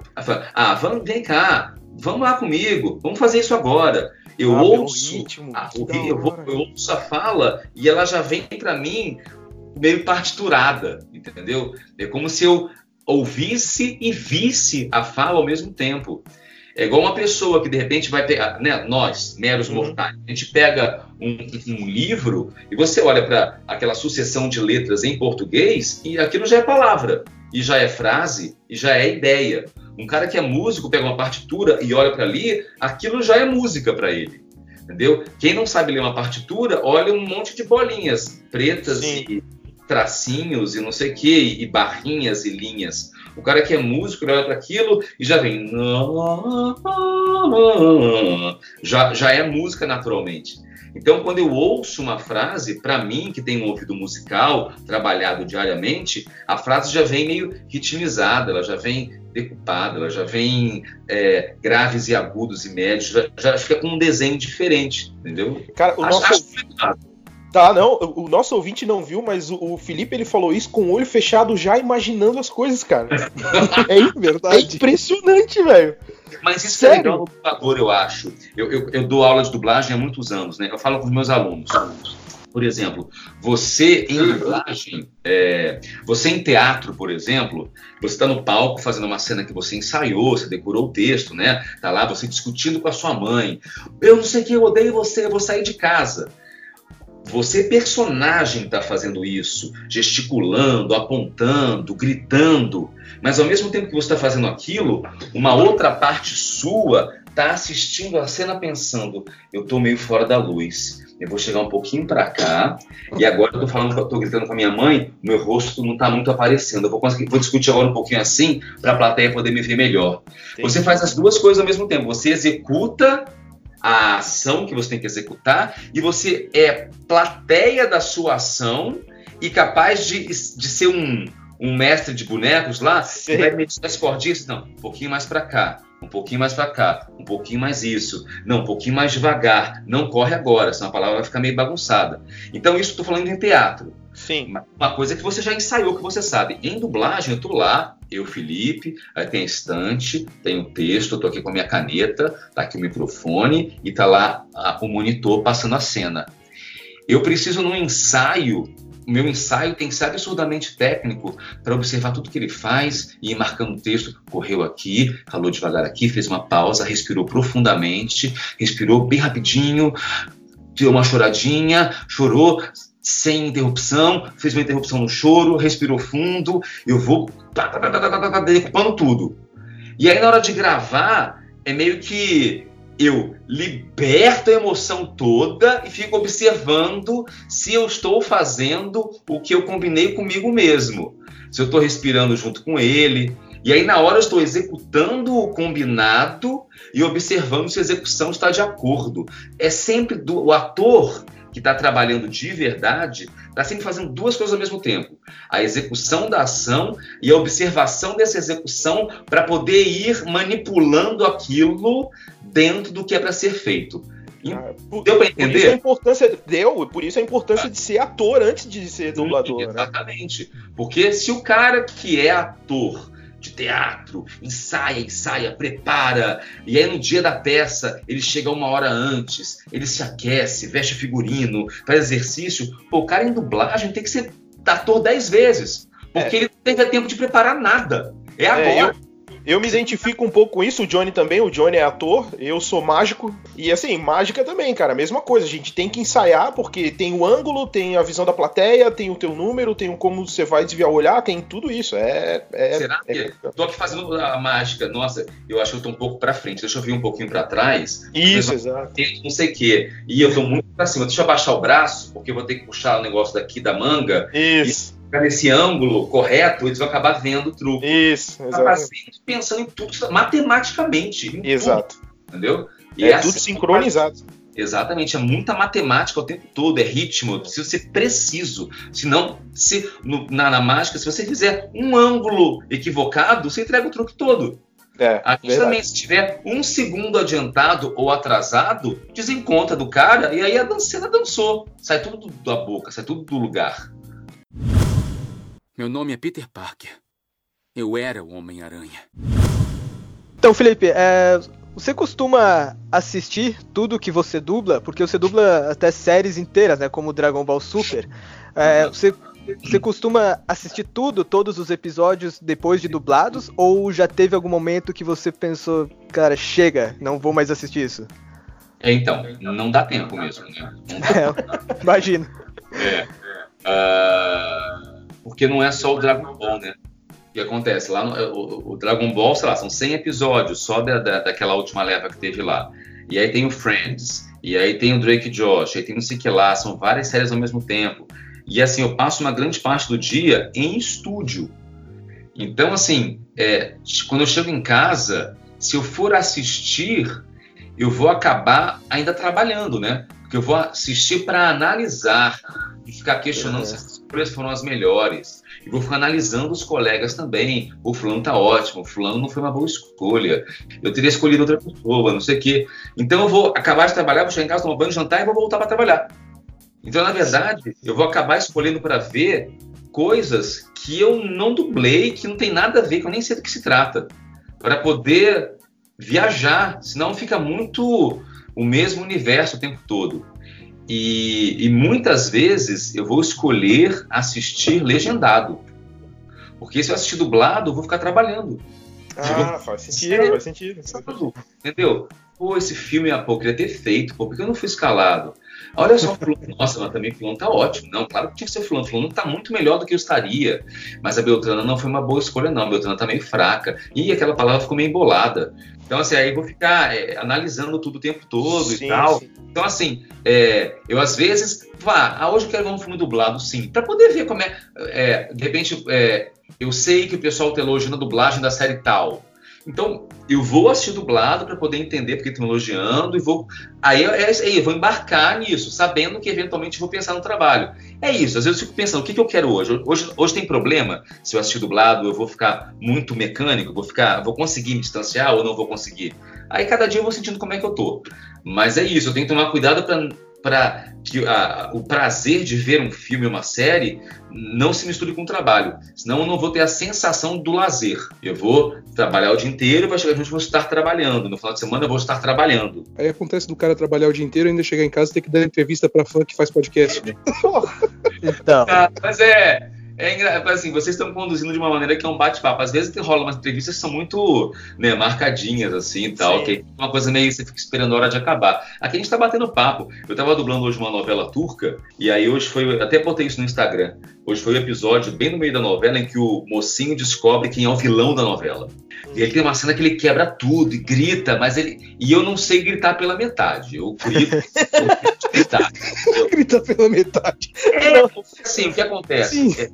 Ah, vamos, vem cá, vamos lá comigo, vamos fazer isso agora. Eu Ah, ouço, ritmo, a, eu, hora. eu ouço a fala e ela já vem para mim meio partiturada, entendeu? É como se eu ouvisse e visse a fala ao mesmo tempo. É igual uma pessoa que de repente vai pegar, né, nós, meros Uhum. mortais, a gente pega um, um livro e você olha para aquela sucessão de letras em português e aquilo já é palavra, e já é frase, e já é ideia. Um cara que é músico pega uma partitura e olha para ali, aquilo já é música para ele. Entendeu? Quem não sabe ler uma partitura, olha um monte de bolinhas pretas Sim. e tracinhos e não sei o que, e barrinhas e linhas. O cara que é músico, ele olha para aquilo e já vem. Já, já é música naturalmente. Então, quando eu ouço uma frase, para mim, que tem um ouvido musical, trabalhado diariamente, a frase já vem meio ritmizada, ela já vem decupada, ela já vem é, graves e agudos e médios, já, já fica com um desenho diferente, entendeu? Cara, o Acho- nosso. acho. Tá, não, o nosso ouvinte não viu, mas o, Felipe ele falou isso com o olho fechado, já imaginando as coisas, cara. É, im- é Verdade. impressionante, velho. Mas isso Sério? é legal no dublador, eu acho. Eu, eu, eu dou aula de dublagem há muitos anos, né? Eu falo com os meus alunos. Por exemplo, você em dublagem, é, você em teatro, por exemplo, você está no palco fazendo uma cena que você ensaiou, você decorou o texto, né? Tá lá você discutindo com a sua mãe. Eu não sei o que, eu odeio você, eu vou sair de casa. Você, personagem, está fazendo isso, gesticulando, apontando, gritando, mas ao mesmo tempo que você está fazendo aquilo, uma outra parte sua está assistindo a cena pensando: eu estou meio fora da luz, eu vou chegar um pouquinho para cá, e agora eu tô falando, eu tô gritando com a minha mãe, meu rosto não está muito aparecendo. Eu vou, conseguir, vou discutir agora um pouquinho assim, para a plateia poder me ver melhor. Sim. Você faz as duas coisas ao mesmo tempo. Você executa a ação que você tem que executar e você é plateia da sua ação e capaz de, de ser um, um mestre de bonecos lá Sim. vai medir as cordinhas. Não, um pouquinho mais para cá, um pouquinho mais para cá, um pouquinho mais isso, não, um pouquinho mais devagar, não corre agora, senão a palavra vai ficar meio bagunçada. Então, isso estou falando em teatro. Sim. Uma coisa que você já ensaiou, que você sabe. Em dublagem, eu tô lá, eu, Felipe, aí tem a estante, tem o texto, eu tô aqui com a minha caneta, tá aqui o microfone e tá lá a, o monitor passando a cena. Eu preciso num ensaio, o meu ensaio tem que ser absurdamente técnico para observar tudo que ele faz e ir marcando o texto. Correu aqui, falou devagar aqui, fez uma pausa, respirou profundamente, respirou bem rapidinho, deu uma choradinha, chorou, sem interrupção, fez uma interrupção no choro, respirou fundo, eu vou decupando tudo. E aí na hora de gravar, é meio que eu liberto a emoção toda e fico observando se eu estou fazendo o que eu combinei comigo mesmo. Se eu estou respirando junto com ele. E aí, na hora, eu estou executando o combinado e observando se a execução está de acordo. É sempre do, o ator que está trabalhando de verdade, está sempre fazendo duas coisas ao mesmo tempo: a execução da ação e a observação dessa execução para poder ir manipulando aquilo dentro do que é para ser feito. Ah, deu para entender? Por isso a importância deu, por isso a importância ah. de ser ator antes de ser dublador. Sim, né? exatamente. Né? Porque se o cara que é ator de teatro, ensaia, ensaia, prepara, e aí no dia da peça ele chega uma hora antes, ele se aquece, veste figurino, faz exercício. Pô, o cara em dublagem tem que ser ator dez vezes, porque é. ele não teve tempo de preparar nada. É, é agora. É, eu eu me identifico um pouco com isso, o Johnny também, o Johnny é ator, eu sou mágico. E assim, mágica também, cara, mesma coisa. A gente tem que ensaiar, porque tem o ângulo, tem a visão da plateia, tem o teu número, tem o como você vai desviar o olhar, tem tudo isso. É. é Será que. É... Tô aqui fazendo a mágica. Nossa, eu acho que eu tô um pouco pra frente. Deixa eu vir um pouquinho pra trás. Isso, exato. Não sei o quê. E eu tô muito pra cima. Deixa eu abaixar o braço, porque eu vou ter que puxar o negócio daqui da manga. Isso. E nesse ângulo correto, eles vão acabar vendo o truque. Isso, exatamente. pensando em tudo, matematicamente. Em Exato. Tudo, entendeu? E é, é tudo assim, sincronizado. Exatamente, é muita matemática o tempo todo, é ritmo, precisa ser preciso. Senão, se, no, na, na, mágica, se você fizer um ângulo equivocado, você entrega o truque todo. É, Aqui verdade. também, se tiver um segundo adiantado ou atrasado, desencontra do cara e aí a dancena dançou. Sai tudo da boca, sai tudo do lugar. Meu nome é Peter Parker. Eu era o Homem-Aranha. Então, Felipe, é, você costuma assistir tudo que você dubla? Porque você dubla até séries inteiras, né? Como Dragon Ball Super. É, você, você costuma assistir tudo, todos os episódios depois de dublados? Ou já teve algum momento que você pensou, cara, chega, não vou mais assistir isso? É, então, não dá tempo mesmo, né? É, imagino. É. Uh porque não é só o Dragon Ball, né? O que acontece? Lá no, o, o, Dragon Ball, sei lá, são 100 episódios só da, da, daquela última leva que teve lá. E aí tem o Friends, e aí tem o Drake Josh, aí tem não sei o que lá, são várias séries ao mesmo tempo. E assim, eu passo uma grande parte do dia em estúdio. Então, assim, é, quando eu chego em casa, se eu for assistir, eu vou acabar ainda trabalhando, né? Porque eu vou assistir para analisar e ficar questionando se as escolhas foram as melhores. E vou ficar analisando os colegas também. O fulano tá ótimo, o fulano não foi uma boa escolha. Eu teria escolhido outra pessoa, não sei o quê. Então eu vou acabar de trabalhar, vou chegar em casa, tomar banho, jantar e vou voltar para trabalhar. Então, na verdade, eu vou acabar escolhendo para ver coisas que eu não dublei, que não tem nada a ver, que eu nem sei do que se trata. Para poder viajar, senão fica muito o mesmo universo o tempo todo. E, e muitas vezes eu vou escolher assistir legendado. Porque se eu assistir dublado, eu vou ficar trabalhando. Ah, faz sentido, faz sentido. Entendeu? Pô, esse filme, pô, eu queria ter feito, pô, por que eu não fui escalado? Olha só, fulano, nossa, mas também fulano tá ótimo. Não, claro que tinha que ser fulano. Fulano tá muito melhor do que eu estaria. Mas a Beltrana não foi uma boa escolha, não. A Beltrana tá meio fraca. E aquela palavra ficou meio embolada. Então, assim, aí eu vou ficar é, analisando tudo o tempo todo Sim, e tal. sim. Então, assim, é, eu às vezes, vá, ah, hoje eu quero ver um filme dublado, sim, para poder ver como é, é, de repente, é, eu sei que o pessoal tá elogiando a dublagem da série tal. Então, eu vou assistir dublado para poder entender porque estão elogiando e vou. Aí, é, eu vou embarcar nisso, sabendo que eventualmente vou pensar no trabalho. É isso, às vezes eu fico pensando, o que, que eu quero hoje? hoje? Hoje tem problema se eu assistir dublado, eu vou ficar muito mecânico, vou ficar, vou conseguir me distanciar ou não vou conseguir? Aí cada dia eu vou sentindo como é que eu tô. Mas é isso, eu tenho que tomar cuidado para para que a, o prazer de ver um filme, uma série, não se misture com o trabalho. Senão eu não vou ter a sensação do lazer. Eu vou trabalhar o dia inteiro, vai chegar a gente vou estar trabalhando. No final de semana eu vou estar trabalhando. Aí acontece do cara trabalhar o dia inteiro e ainda chegar em casa e ter que dar entrevista pra fã que faz podcast. Né? Então. Ah, mas é. É engra... assim, vocês estão conduzindo de uma maneira que é um bate-papo. Às vezes rola umas entrevistas que são muito né, marcadinhas, assim e tal, Sim. que é uma coisa meio você fica esperando a hora de acabar. Aqui a gente tá batendo papo. Eu tava dublando hoje uma novela turca, e aí hoje foi. Até botei isso no Instagram. Hoje foi o episódio bem no meio da novela em que o mocinho descobre quem é o vilão da novela. E aí tem uma cena que ele quebra tudo e grita, mas ele. E eu não sei gritar pela metade. Eu grito, eu grito gritar. Grita pela metade. É, assim, o que acontece? É,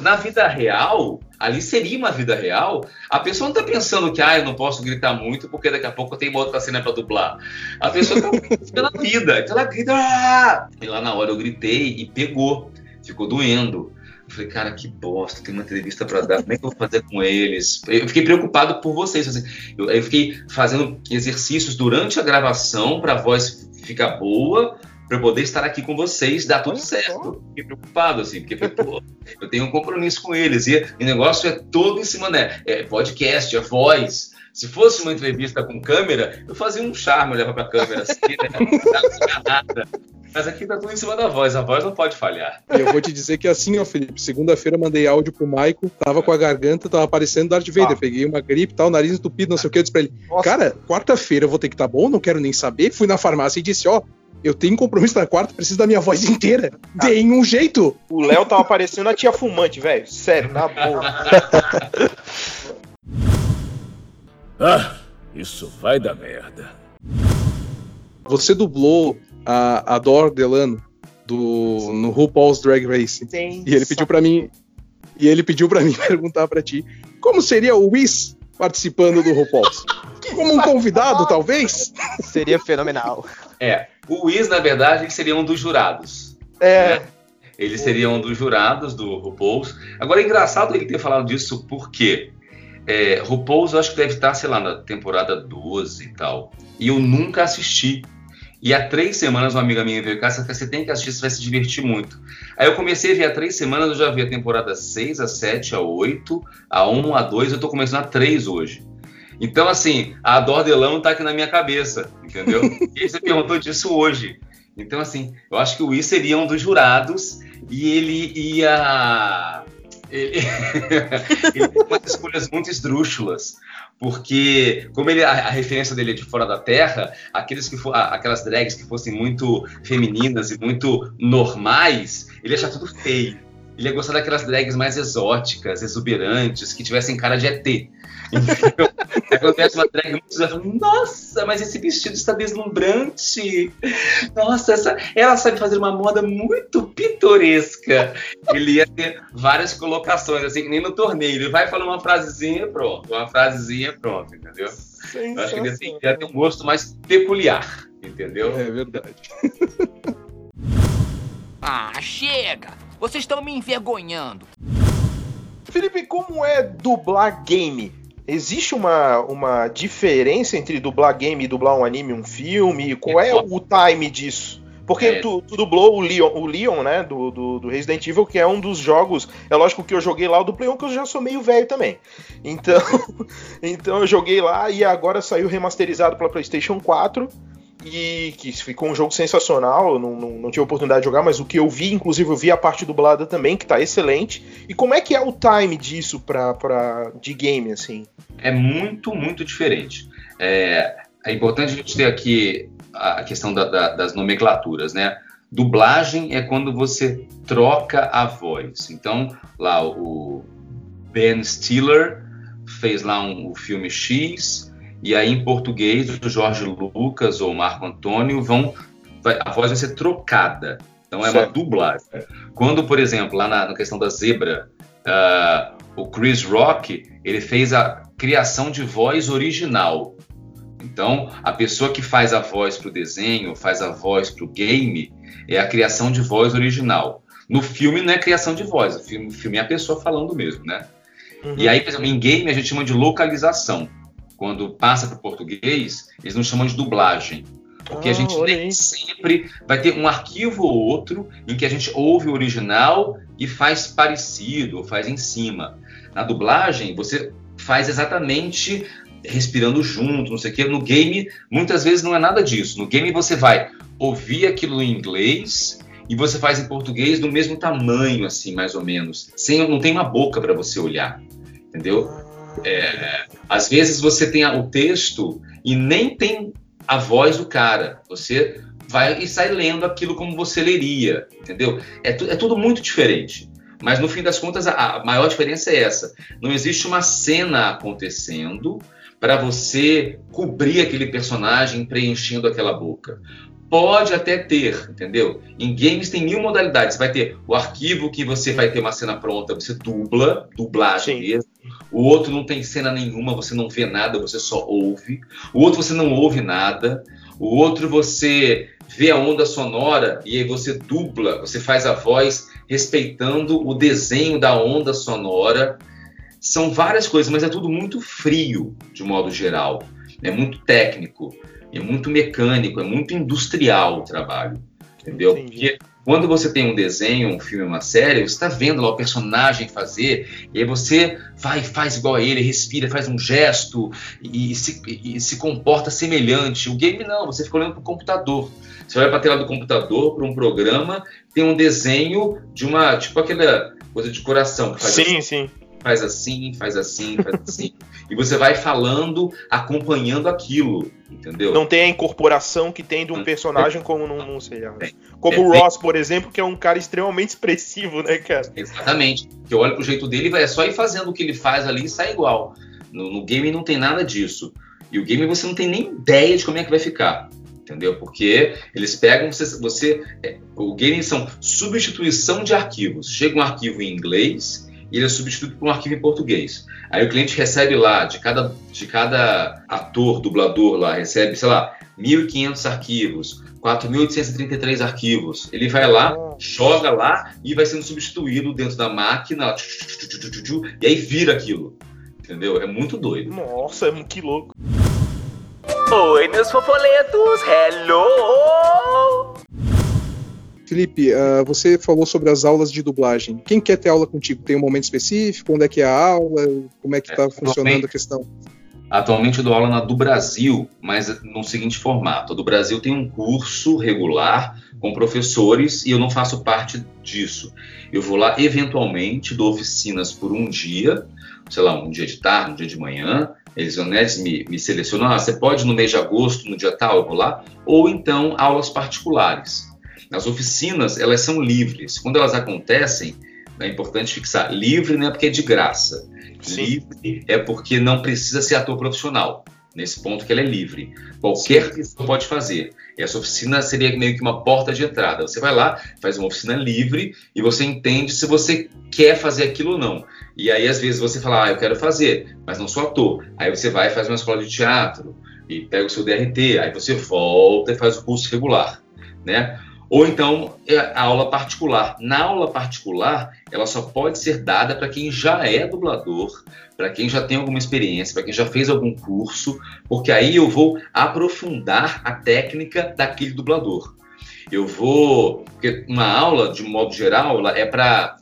na vida real, ali seria uma vida real, a pessoa não tá pensando que ah, eu não posso gritar muito porque daqui a pouco tem uma outra cena para dublar. A pessoa tá na vida, então ela grita. "Ah!" E lá na hora eu gritei e pegou, ficou doendo. Eu falei, cara, que bosta, tem uma entrevista para dar, como é que eu vou fazer com eles? Eu fiquei preocupado por vocês. Assim, eu, eu fiquei fazendo exercícios durante a gravação para a voz ficar boa, para eu poder estar aqui com vocês, dar tudo certo. Fiquei preocupado, assim, porque pô, eu tenho um compromisso com eles. E o negócio é todo em cima, né? É podcast, é voz. Se fosse uma entrevista com câmera, eu fazia um charme, olhava pra câmera assim, né? Mas aqui tá tudo em cima da voz, a voz não pode falhar. E eu vou te dizer que assim, ó, Felipe, segunda-feira eu mandei áudio pro Maico, tava com a garganta, tava parecendo Darth Vader. Peguei uma gripe tal, nariz entupido, não sei o que, eu disse pra ele, cara, quarta-feira eu vou ter que estar tá bom, não quero nem saber. Fui na farmácia e disse, ó, eu tenho compromisso na quarta, preciso da minha voz inteira. Deem um jeito. O Léo tava parecendo a tia fumante, velho. Sério, na boa. Ah, isso vai dar merda. Você dublou a, a Dor Delano do, no RuPaul's Drag Race. Sim. E ele pediu pra mim. E ele pediu para mim perguntar para ti como seria o Whis participando do RuPaul's. Como um convidado, talvez? Seria fenomenal. É, o Wiz, na verdade, ele seria um dos jurados. É. Ele seria um dos jurados do RuPaul's. Agora é engraçado ele ter falado disso porque é, RuPaul's eu acho que deve estar, sei lá, na temporada 12 e tal. E eu nunca assisti. E há três semanas uma amiga minha veio cá e você tem que assistir, você vai se divertir muito. Aí eu comecei a ver há três semanas, eu já vi a temporada 6, a 7, a 8, a 1, a 2, eu tô começando a 3 hoje. Então, assim, a Dor Delano tá aqui na minha cabeça, entendeu? e você perguntou disso hoje. Então, assim, eu acho que o Will seria um dos jurados e ele ia. Ele, ele tem umas escolhas muito esdrúxulas, porque, como ele, a, a, referência dele é de fora da Terra, aqueles que for, aquelas drags que fossem muito femininas e muito normais, ele ia achar tudo feio. Ele ia gostar daquelas drags mais exóticas, exuberantes, que tivessem cara de ET. Acontece uma drag muito fala, nossa, mas esse vestido está deslumbrante. Nossa, essa, ela sabe fazer uma moda muito pitoresca. Ele ia ter várias colocações, assim, que nem no torneio. Ele vai falar uma frasezinha pronto. Uma frasezinha pronto, entendeu? Eu acho que ele assim, ia ter um gosto mais peculiar, entendeu? É verdade. ah, chega! Vocês estão me envergonhando. Felipe, como é dublar game? Existe uma, uma diferença entre dublar game e dublar um anime, um filme? Qual é o time disso? Porque é. tu, tu, dublou o Leon, o Leon né, do, do, do, Resident Evil, que é um dos jogos. É lógico que eu joguei lá o do Play 1, que eu já sou meio velho também. Então, então eu joguei lá e agora saiu remasterizado para PlayStation 4. E que ficou um jogo sensacional. Eu não, não, não tive oportunidade de jogar, mas o que eu vi, inclusive, eu vi a parte dublada também, que tá excelente. E como é que é o time disso pra, pra, de game, assim? É muito, muito diferente. É, é importante a gente ter aqui a questão da, da, das nomenclaturas, né? Dublagem é quando você troca a voz. Então, lá o Ben Stiller fez lá um, o filme X, e aí em português o Jorge Lucas ou Marco Antônio vão. Vai, a voz vai ser trocada. Então é certo. uma dublagem. Quando, por exemplo, lá na, na questão da zebra, uh, o Chris Rock ele fez a criação de voz original. Então, a pessoa que faz a voz para o desenho, faz a voz para o game, é a criação de voz original. No filme não é criação de voz, o filme, o filme é a pessoa falando mesmo, né? Uhum. E aí, por exemplo, em game a gente chama de localização. Quando passa para o português, eles não chamam de dublagem. Porque ah, a gente sempre vai ter um arquivo ou outro em que a gente ouve o original e faz parecido, ou faz em cima. Na dublagem, você faz exatamente respirando junto, não sei o quê. No game, muitas vezes não é nada disso. No game você vai ouvir aquilo em inglês e você faz em português do mesmo tamanho, assim, mais ou menos. Sem, não tem uma boca para você olhar, entendeu? É, às vezes você tem o texto e nem tem a voz do cara. Você vai e sai lendo aquilo como você leria, entendeu? É, tu, é tudo muito diferente. Mas no fim das contas, a, a maior diferença é essa. Não existe uma cena acontecendo para você cobrir aquele personagem preenchendo aquela boca. Pode até ter, entendeu? Em games tem mil modalidades. Vai ter o arquivo que você vai ter uma cena pronta, você dubla, dublagem Sim. mesmo. O outro não tem cena nenhuma, você não vê nada, você só ouve. O outro você não ouve nada. O outro você vê a onda sonora e aí você dubla, você faz a voz respeitando o desenho da onda sonora são várias coisas, mas é tudo muito frio, de modo geral. É muito técnico, é muito mecânico, é muito industrial o trabalho. Entendeu? Entendi. Porque quando você tem um desenho, um filme, uma série, você está vendo lá o personagem fazer, e aí você vai, faz igual a ele, respira, faz um gesto e, e, se, e se, comporta semelhante. O game não, você fica olhando para o computador. Você vai para a tela do computador, para um programa, tem um desenho de uma, tipo aquela coisa de coração. Que faz sim, assim. sim faz assim, faz assim, faz assim. e você vai falando, acompanhando aquilo, entendeu? Não tem a incorporação que tem de um personagem como não, não sei. Como é, o Ross, por exemplo, que é um cara extremamente expressivo, né, cara? Exatamente. Que eu olho pro jeito dele, é só ir fazendo o que ele faz ali e sai igual. No, no game não tem nada disso. E o game você não tem nem ideia de como é que vai ficar entendeu? Porque eles pegam você, você é, o game são substituição de arquivos. Chega um arquivo em inglês e ele é substituído por um arquivo em português. Aí o cliente recebe lá, de cada, de cada ator, dublador lá, recebe, sei lá, 1.500 arquivos, 4.833 arquivos. Ele vai lá, joga lá e vai sendo substituído dentro da máquina, e aí vira aquilo. Entendeu? É muito doido. Nossa, é que louco. Oi, meus fofoletos! Hello! Felipe, uh, você falou sobre as aulas de dublagem. Quem quer ter aula contigo? Tem um momento específico? Onde é que é a aula? Como é que está é, funcionando a questão? Atualmente eu dou aula na do Brasil, mas no seguinte formato. A do Brasil tem um curso regular com professores e eu não faço parte disso. Eu vou lá eventualmente, dou oficinas por um dia, sei lá, um dia de tarde, um dia de manhã. Eles, né, eles me, me selecionam, ah, você pode no mês de agosto, no dia tal, eu vou lá. Ou então aulas particulares. As oficinas, elas são livres. Quando elas acontecem, é importante fixar, livre não é porque é de graça. Sim. Livre é porque não precisa ser ator profissional. Nesse ponto que ela é livre. Qualquer Sim. pessoa pode fazer. E essa oficina seria meio que uma porta de entrada. Você vai lá, faz uma oficina livre e você entende se você quer fazer aquilo ou não. E aí, às vezes, você fala, ah, eu quero fazer, mas não sou ator. Aí você vai e faz uma escola de teatro e pega o seu DRT, aí você volta e faz o curso regular, né? Ou então é a aula particular. Na aula particular, ela só pode ser dada para quem já é dublador, para quem já tem alguma experiência, para quem já fez algum curso, porque aí eu vou aprofundar a técnica daquele dublador. Eu vou. Porque uma aula, de modo geral, ela é para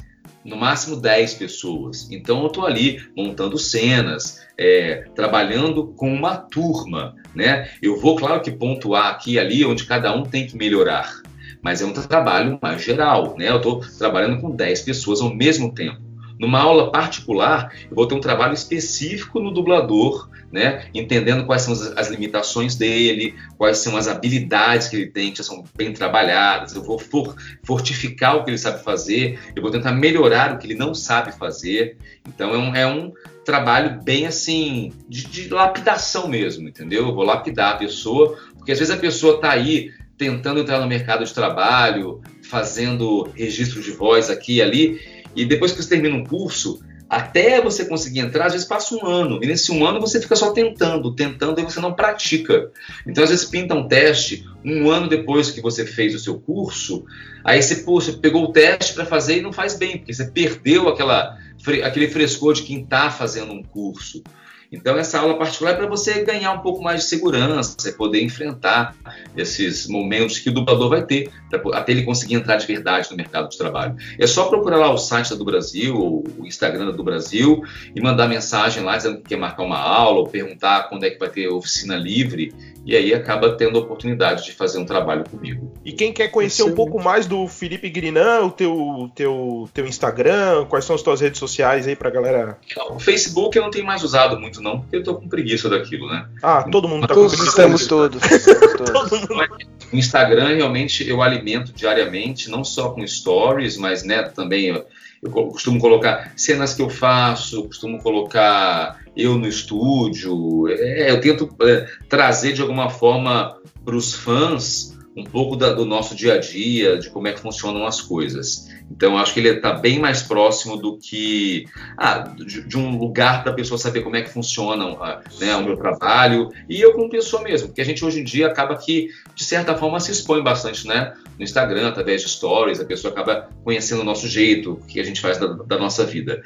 no máximo 10 pessoas. Então eu estou ali montando cenas, é, trabalhando com uma turma, né? Eu vou, claro que pontuar aqui e ali onde cada um tem que melhorar, mas é um trabalho mais geral, né? Eu estou trabalhando com 10 pessoas ao mesmo tempo. Numa aula particular, eu vou ter um trabalho específico no dublador, né? Entendendo quais são as, limitações dele, quais são as habilidades que ele tem, que já são bem trabalhadas. Eu vou for, fortificar o que ele sabe fazer, eu vou tentar melhorar o que ele não sabe fazer. Então é um, é um trabalho bem assim, de, de lapidação mesmo, entendeu? Eu vou lapidar a pessoa, porque às vezes a pessoa está aí tentando entrar no mercado de trabalho, fazendo registro de voz aqui e ali, e depois que você termina um curso, até você conseguir entrar, às vezes passa um ano. E nesse um ano você fica só tentando, tentando, e você não pratica. Então, às vezes, pinta um teste, um ano depois que você fez o seu curso, aí você, pô, você pegou o teste para fazer e não faz bem, porque você perdeu aquela, aquele frescor de quem está fazendo um curso. Então, essa aula particular é para você ganhar um pouco mais de segurança, você poder enfrentar esses momentos que o dublador vai ter, pra, até ele conseguir entrar de verdade no mercado de trabalho. É só procurar lá o site do Brasil, ou o Instagram do Brasil, e mandar mensagem lá dizendo que quer marcar uma aula, ou perguntar quando é que vai ter oficina livre, e aí acaba tendo a oportunidade de fazer um trabalho comigo. E quem quer conhecer um pouco mais do Felipe Grinan, o teu, teu, teu Instagram, quais são as tuas redes sociais aí pra galera? O Facebook eu não tenho mais usado muito não, porque eu tô com preguiça daquilo, né? Ah, todo mundo tá Todos com preguiça. estamos todos. Todo mundo. O Instagram realmente eu alimento diariamente, não só com stories, mas né, também eu, costumo colocar cenas que eu faço, costumo colocar eu no estúdio. É, eu tento é, trazer de alguma forma para os fãs um pouco da- do nosso dia a dia, de como é que funcionam as coisas. Então, acho que ele está bem mais próximo do que ah, de, de um lugar para a pessoa saber como é que funciona ah, né, o meu trabalho e eu como pessoa mesmo, porque a gente hoje em dia acaba que, de certa forma, se expõe bastante né, no Instagram, através de stories, a pessoa acaba conhecendo o nosso jeito, o que a gente faz da, da nossa vida,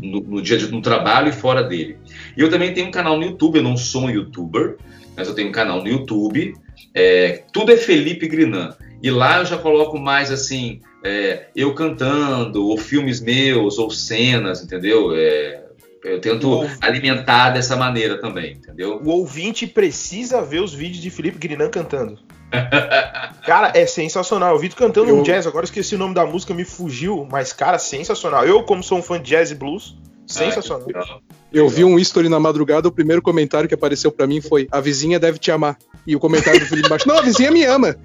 no, no dia no trabalho e fora dele. E eu também tenho um canal no YouTube, eu não sou um youtuber, mas eu tenho um canal no YouTube, é, tudo é Felipe Grinan. E lá eu já coloco mais assim, é, eu cantando, ou filmes meus, ou cenas, entendeu? É, eu tento alimentar dessa maneira também, entendeu? O ouvinte precisa ver os vídeos de Felipe Grinan cantando. Cara, é sensacional. Eu vi tu cantando Eu- um jazz, agora esqueci o nome da música, me fugiu, mas, cara, sensacional. Eu, como sou um fã de jazz e blues, sensacional. Ah. Eu vi um history na madrugada, o primeiro comentário que apareceu pra mim foi: A vizinha deve te amar. E o comentário do Felipe embaixo: Não, a vizinha me ama.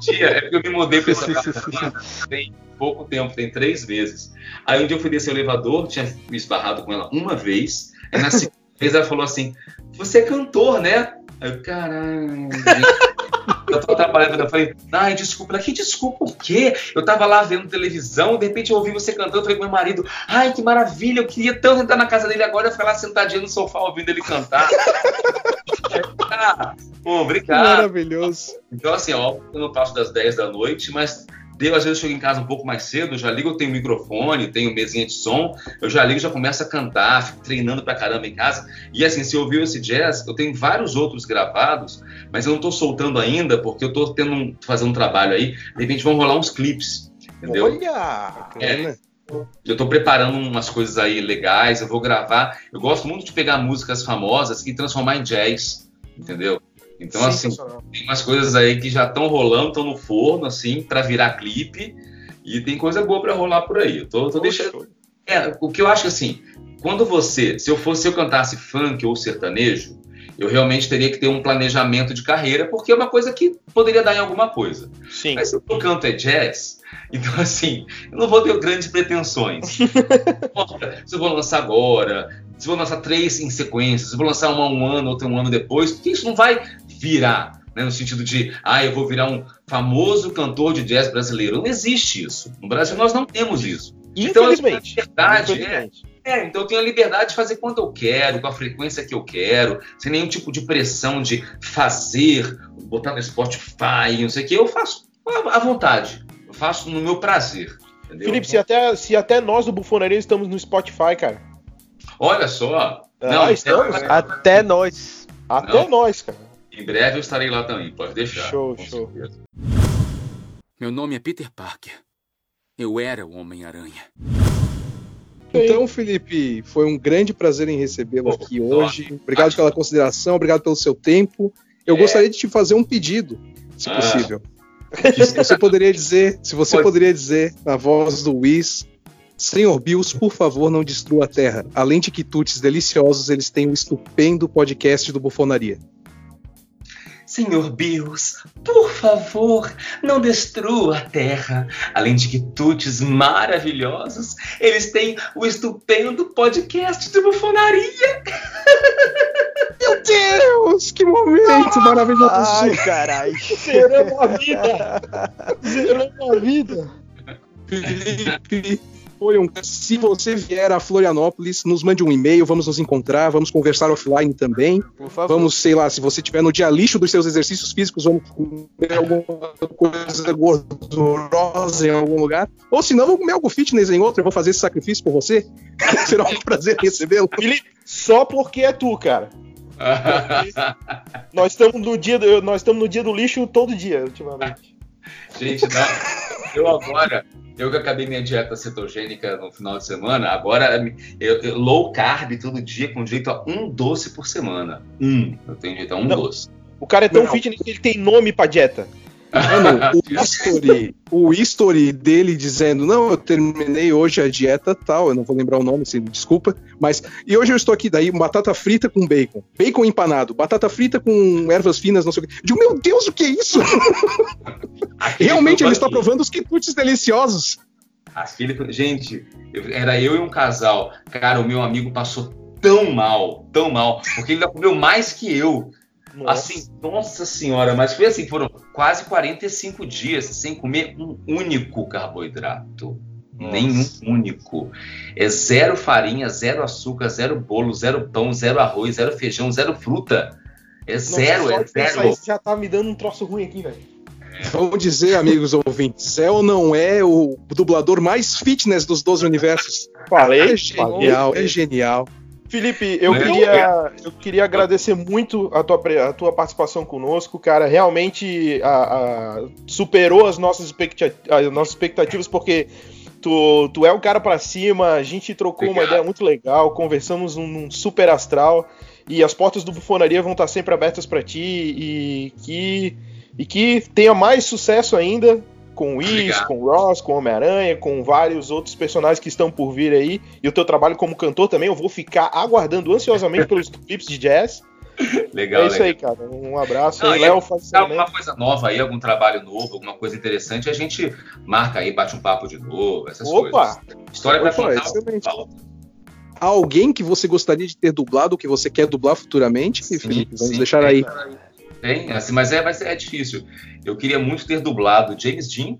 dia, é porque eu me mudei para essa casa tem pouco tempo, tem três meses. Aí um dia eu fui descer o elevador, tinha me esbarrado com ela uma vez, aí na segunda vez ela falou assim: Você é cantor, né? Aí eu, caralho. Eu tô trabalhando, eu falei, ai, desculpa, que desculpa o quê? Eu tava lá vendo televisão, de repente eu ouvi você cantando, eu falei com meu marido, ai, que maravilha, eu queria tanto entrar na casa dele agora, eu ficar lá sentadinho no sofá ouvindo ele cantar. ah, pô, obrigado. Maravilhoso. Então, assim, ó, eu não passo das 10 da noite, mas deu, às vezes eu chego em casa um pouco mais cedo, eu já ligo, eu tenho microfone, tenho mesinha de som, eu já ligo e já começo a cantar, fico treinando pra caramba em casa. E assim, se ouviu esse jazz, eu tenho vários outros gravados, mas eu não tô soltando ainda, porque eu tô tendo um, fazendo um trabalho aí, de repente vão rolar uns clipes, entendeu? Olha! É, eu tô preparando umas coisas aí legais, eu vou gravar. Eu gosto muito de pegar músicas famosas e transformar em jazz, entendeu? Então, assim, tem umas coisas aí que já estão rolando, estão no forno, assim, para virar clipe. E tem coisa boa para rolar por aí. Eu tô, tô deixando. É, o que eu acho assim, quando você, se eu fosse, se eu cantasse funk ou sertanejo, eu realmente teria que ter um planejamento de carreira, porque é uma coisa que poderia dar em alguma coisa. Sim. Mas se eu canto é jazz, então assim, eu não vou ter grandes pretensões. Se eu vou lançar agora, se eu vou lançar três em sequência, se eu vou lançar uma um ano, outra um ano depois, porque isso não vai virar, né, no sentido de, ah, eu vou virar um famoso cantor de jazz brasileiro. Não existe isso. No Brasil nós não temos isso. Então, Infelizmente. liberdade, é, Infelizmente. é, então eu tenho a liberdade de fazer quando eu quero, com a frequência que eu quero, sem nenhum tipo de pressão de fazer, botar no Spotify, não sei o que. Eu faço à vontade. Eu faço no meu prazer. Entendeu? Felipe, se até, se até nós do Bufonaria estamos no Spotify, cara. Olha só. Ah, Não, estamos? então, Até nós. Até Não. nós, cara. Em breve eu estarei lá também, pode deixar. Show, com show. certeza. Meu nome é Peter Parker. Eu era o Homem-Aranha. Então, Felipe, foi um grande prazer em recebê-lo aqui hoje. Obrigado pela consideração, obrigado pelo seu tempo. Eu gostaria de te fazer um pedido, se Ah. possível. Que se você poderia dizer, se você Pode. poderia dizer na voz do Whis, Senhor Bills, por favor, não destrua a Terra. Além de quitutes deliciosos, eles têm o estupendo podcast do Bufonaria. Senhor Bills, por favor, não destrua a Terra. Além de quitutes maravilhosos, eles têm o estupendo podcast de bufonaria. Meu Deus, que momento maravilhoso! Ai, caralho. Zeramos a vida! Zeramos a vida! Felipe, foi um... Se você vier a Florianópolis, nos mande um e-mail, vamos nos encontrar, vamos conversar offline também. Por favor. Vamos, sei lá, se você estiver no dia lixo dos seus exercícios físicos, vamos comer alguma coisa gordurosa em algum lugar. Ou se não, vamos comer algo fitness em outro, eu vou fazer esse sacrifício por você. Será um prazer recebê-lo. Felipe, só porque é tu, cara. Nós estamos no dia do, nós estamos no dia do lixo todo dia, ultimamente. Gente, não. Eu agora, eu que acabei minha dieta cetogênica no final de semana, agora eu, eu- low carb todo dia com direito a um doce por semana. Um. Eu tenho direito a um Não. doce. O cara é tão Não. fitness que ele tem nome pra dieta. Mano, o history, o history dele dizendo, não, eu terminei hoje a dieta tal, eu não vou lembrar o nome, se desculpa, mas e hoje eu estou aqui daí, batata frita com bacon, bacon empanado, batata frita com ervas finas, não sei o que. Digo, meu Deus, o que é isso? Realmente ele está provando os quitutes deliciosos. Aquele, gente, eu- era eu e um casal. Cara, o meu amigo passou tão mal, tão mal, porque ele ainda comeu mais que eu. Assim, nossa senhora, mas foi assim, foram quase 45 dias sem comer um único carboidrato. Nossa. Nenhum único. É zero farinha, zero açúcar, zero bolo, zero pão, zero arroz, zero feijão, zero fruta. É Nossa, zero, é zero. isso já tá me dando um troço ruim aqui, velho. Vamos dizer, amigos ouvintes, Zé não é o dublador mais fitness dos 12 universos. Falei, É falei. genial, é genial. Felipe, eu Não, queria, eu queria agradecer muito a tua, a tua participação conosco, cara. Realmente a- a- superou as nossas, expecta- as nossas expectativas, porque tu, tu é o cara pra cima, a gente trocou uma Obrigado. ideia muito legal, conversamos num, num super astral, e as portas do Bufonaria vão estar sempre abertas pra ti, e que, e que tenha mais sucesso ainda com o Is, Obrigado. com o Ross, com o Homem-Aranha, com vários outros personagens que estão por vir aí. E o teu trabalho como cantor também, eu vou ficar aguardando ansiosamente pelos clipes de jazz. Legal, é isso legal. aí, cara. Um abraço. Não, Léo faz Se alguma coisa nova aí, algum trabalho novo, alguma coisa interessante, a gente marca aí, bate um papo de novo, essas Opa! coisas. História pra Opa, contar. excelente. Fala. Alguém que você gostaria de ter dublado, que você quer dublar futuramente, Sim, Felipe? Vamos sim, deixar aí. Tem, assim, mas é, mas é difícil. Eu queria muito ter dublado James Dean,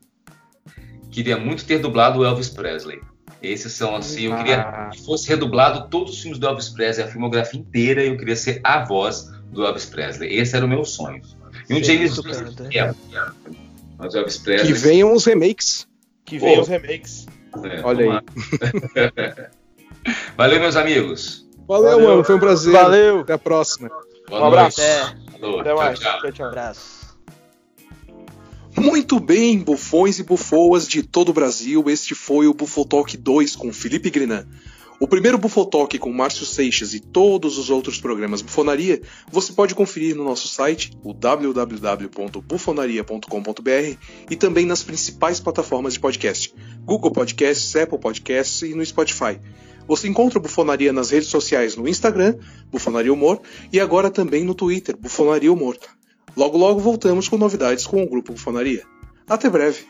queria muito ter dublado o Elvis Presley. Esses são assim, eu queria Ah. que fosse redublado todos os filmes do Elvis Presley, a filmografia inteira, e eu queria ser a voz do Elvis Presley. Esse era o meu sonho. E um James Dean, né? é, é. mas Elvis Presley. Que venham os remakes. Que Pô. os remakes. é, Olha aí. Valeu, meus amigos. Valeu, Valeu. mano. Foi um prazer. Valeu. Até a próxima. Boa Um abraço. noite. Até. Falou. Até Tchau, mais. tchau. Tchau, tchau. Abraço. Muito bem, bufões e bufoas de todo o Brasil. Este foi o Bufotalk 2 com Felipe Grinan. O primeiro Bufotalk com Márcio Seixas e todos os outros programas Bufonaria você pode conferir no nosso site, o www.bufonaria.com.br e também nas principais plataformas de podcast, Google Podcasts, Apple Podcasts e no Spotify. Você encontra o Bufonaria nas redes sociais no Instagram, Bufonaria Humor, e agora também no Twitter, Bufonaria Humor. Logo logo voltamos com novidades com o Grupo Bufonaria. Até breve!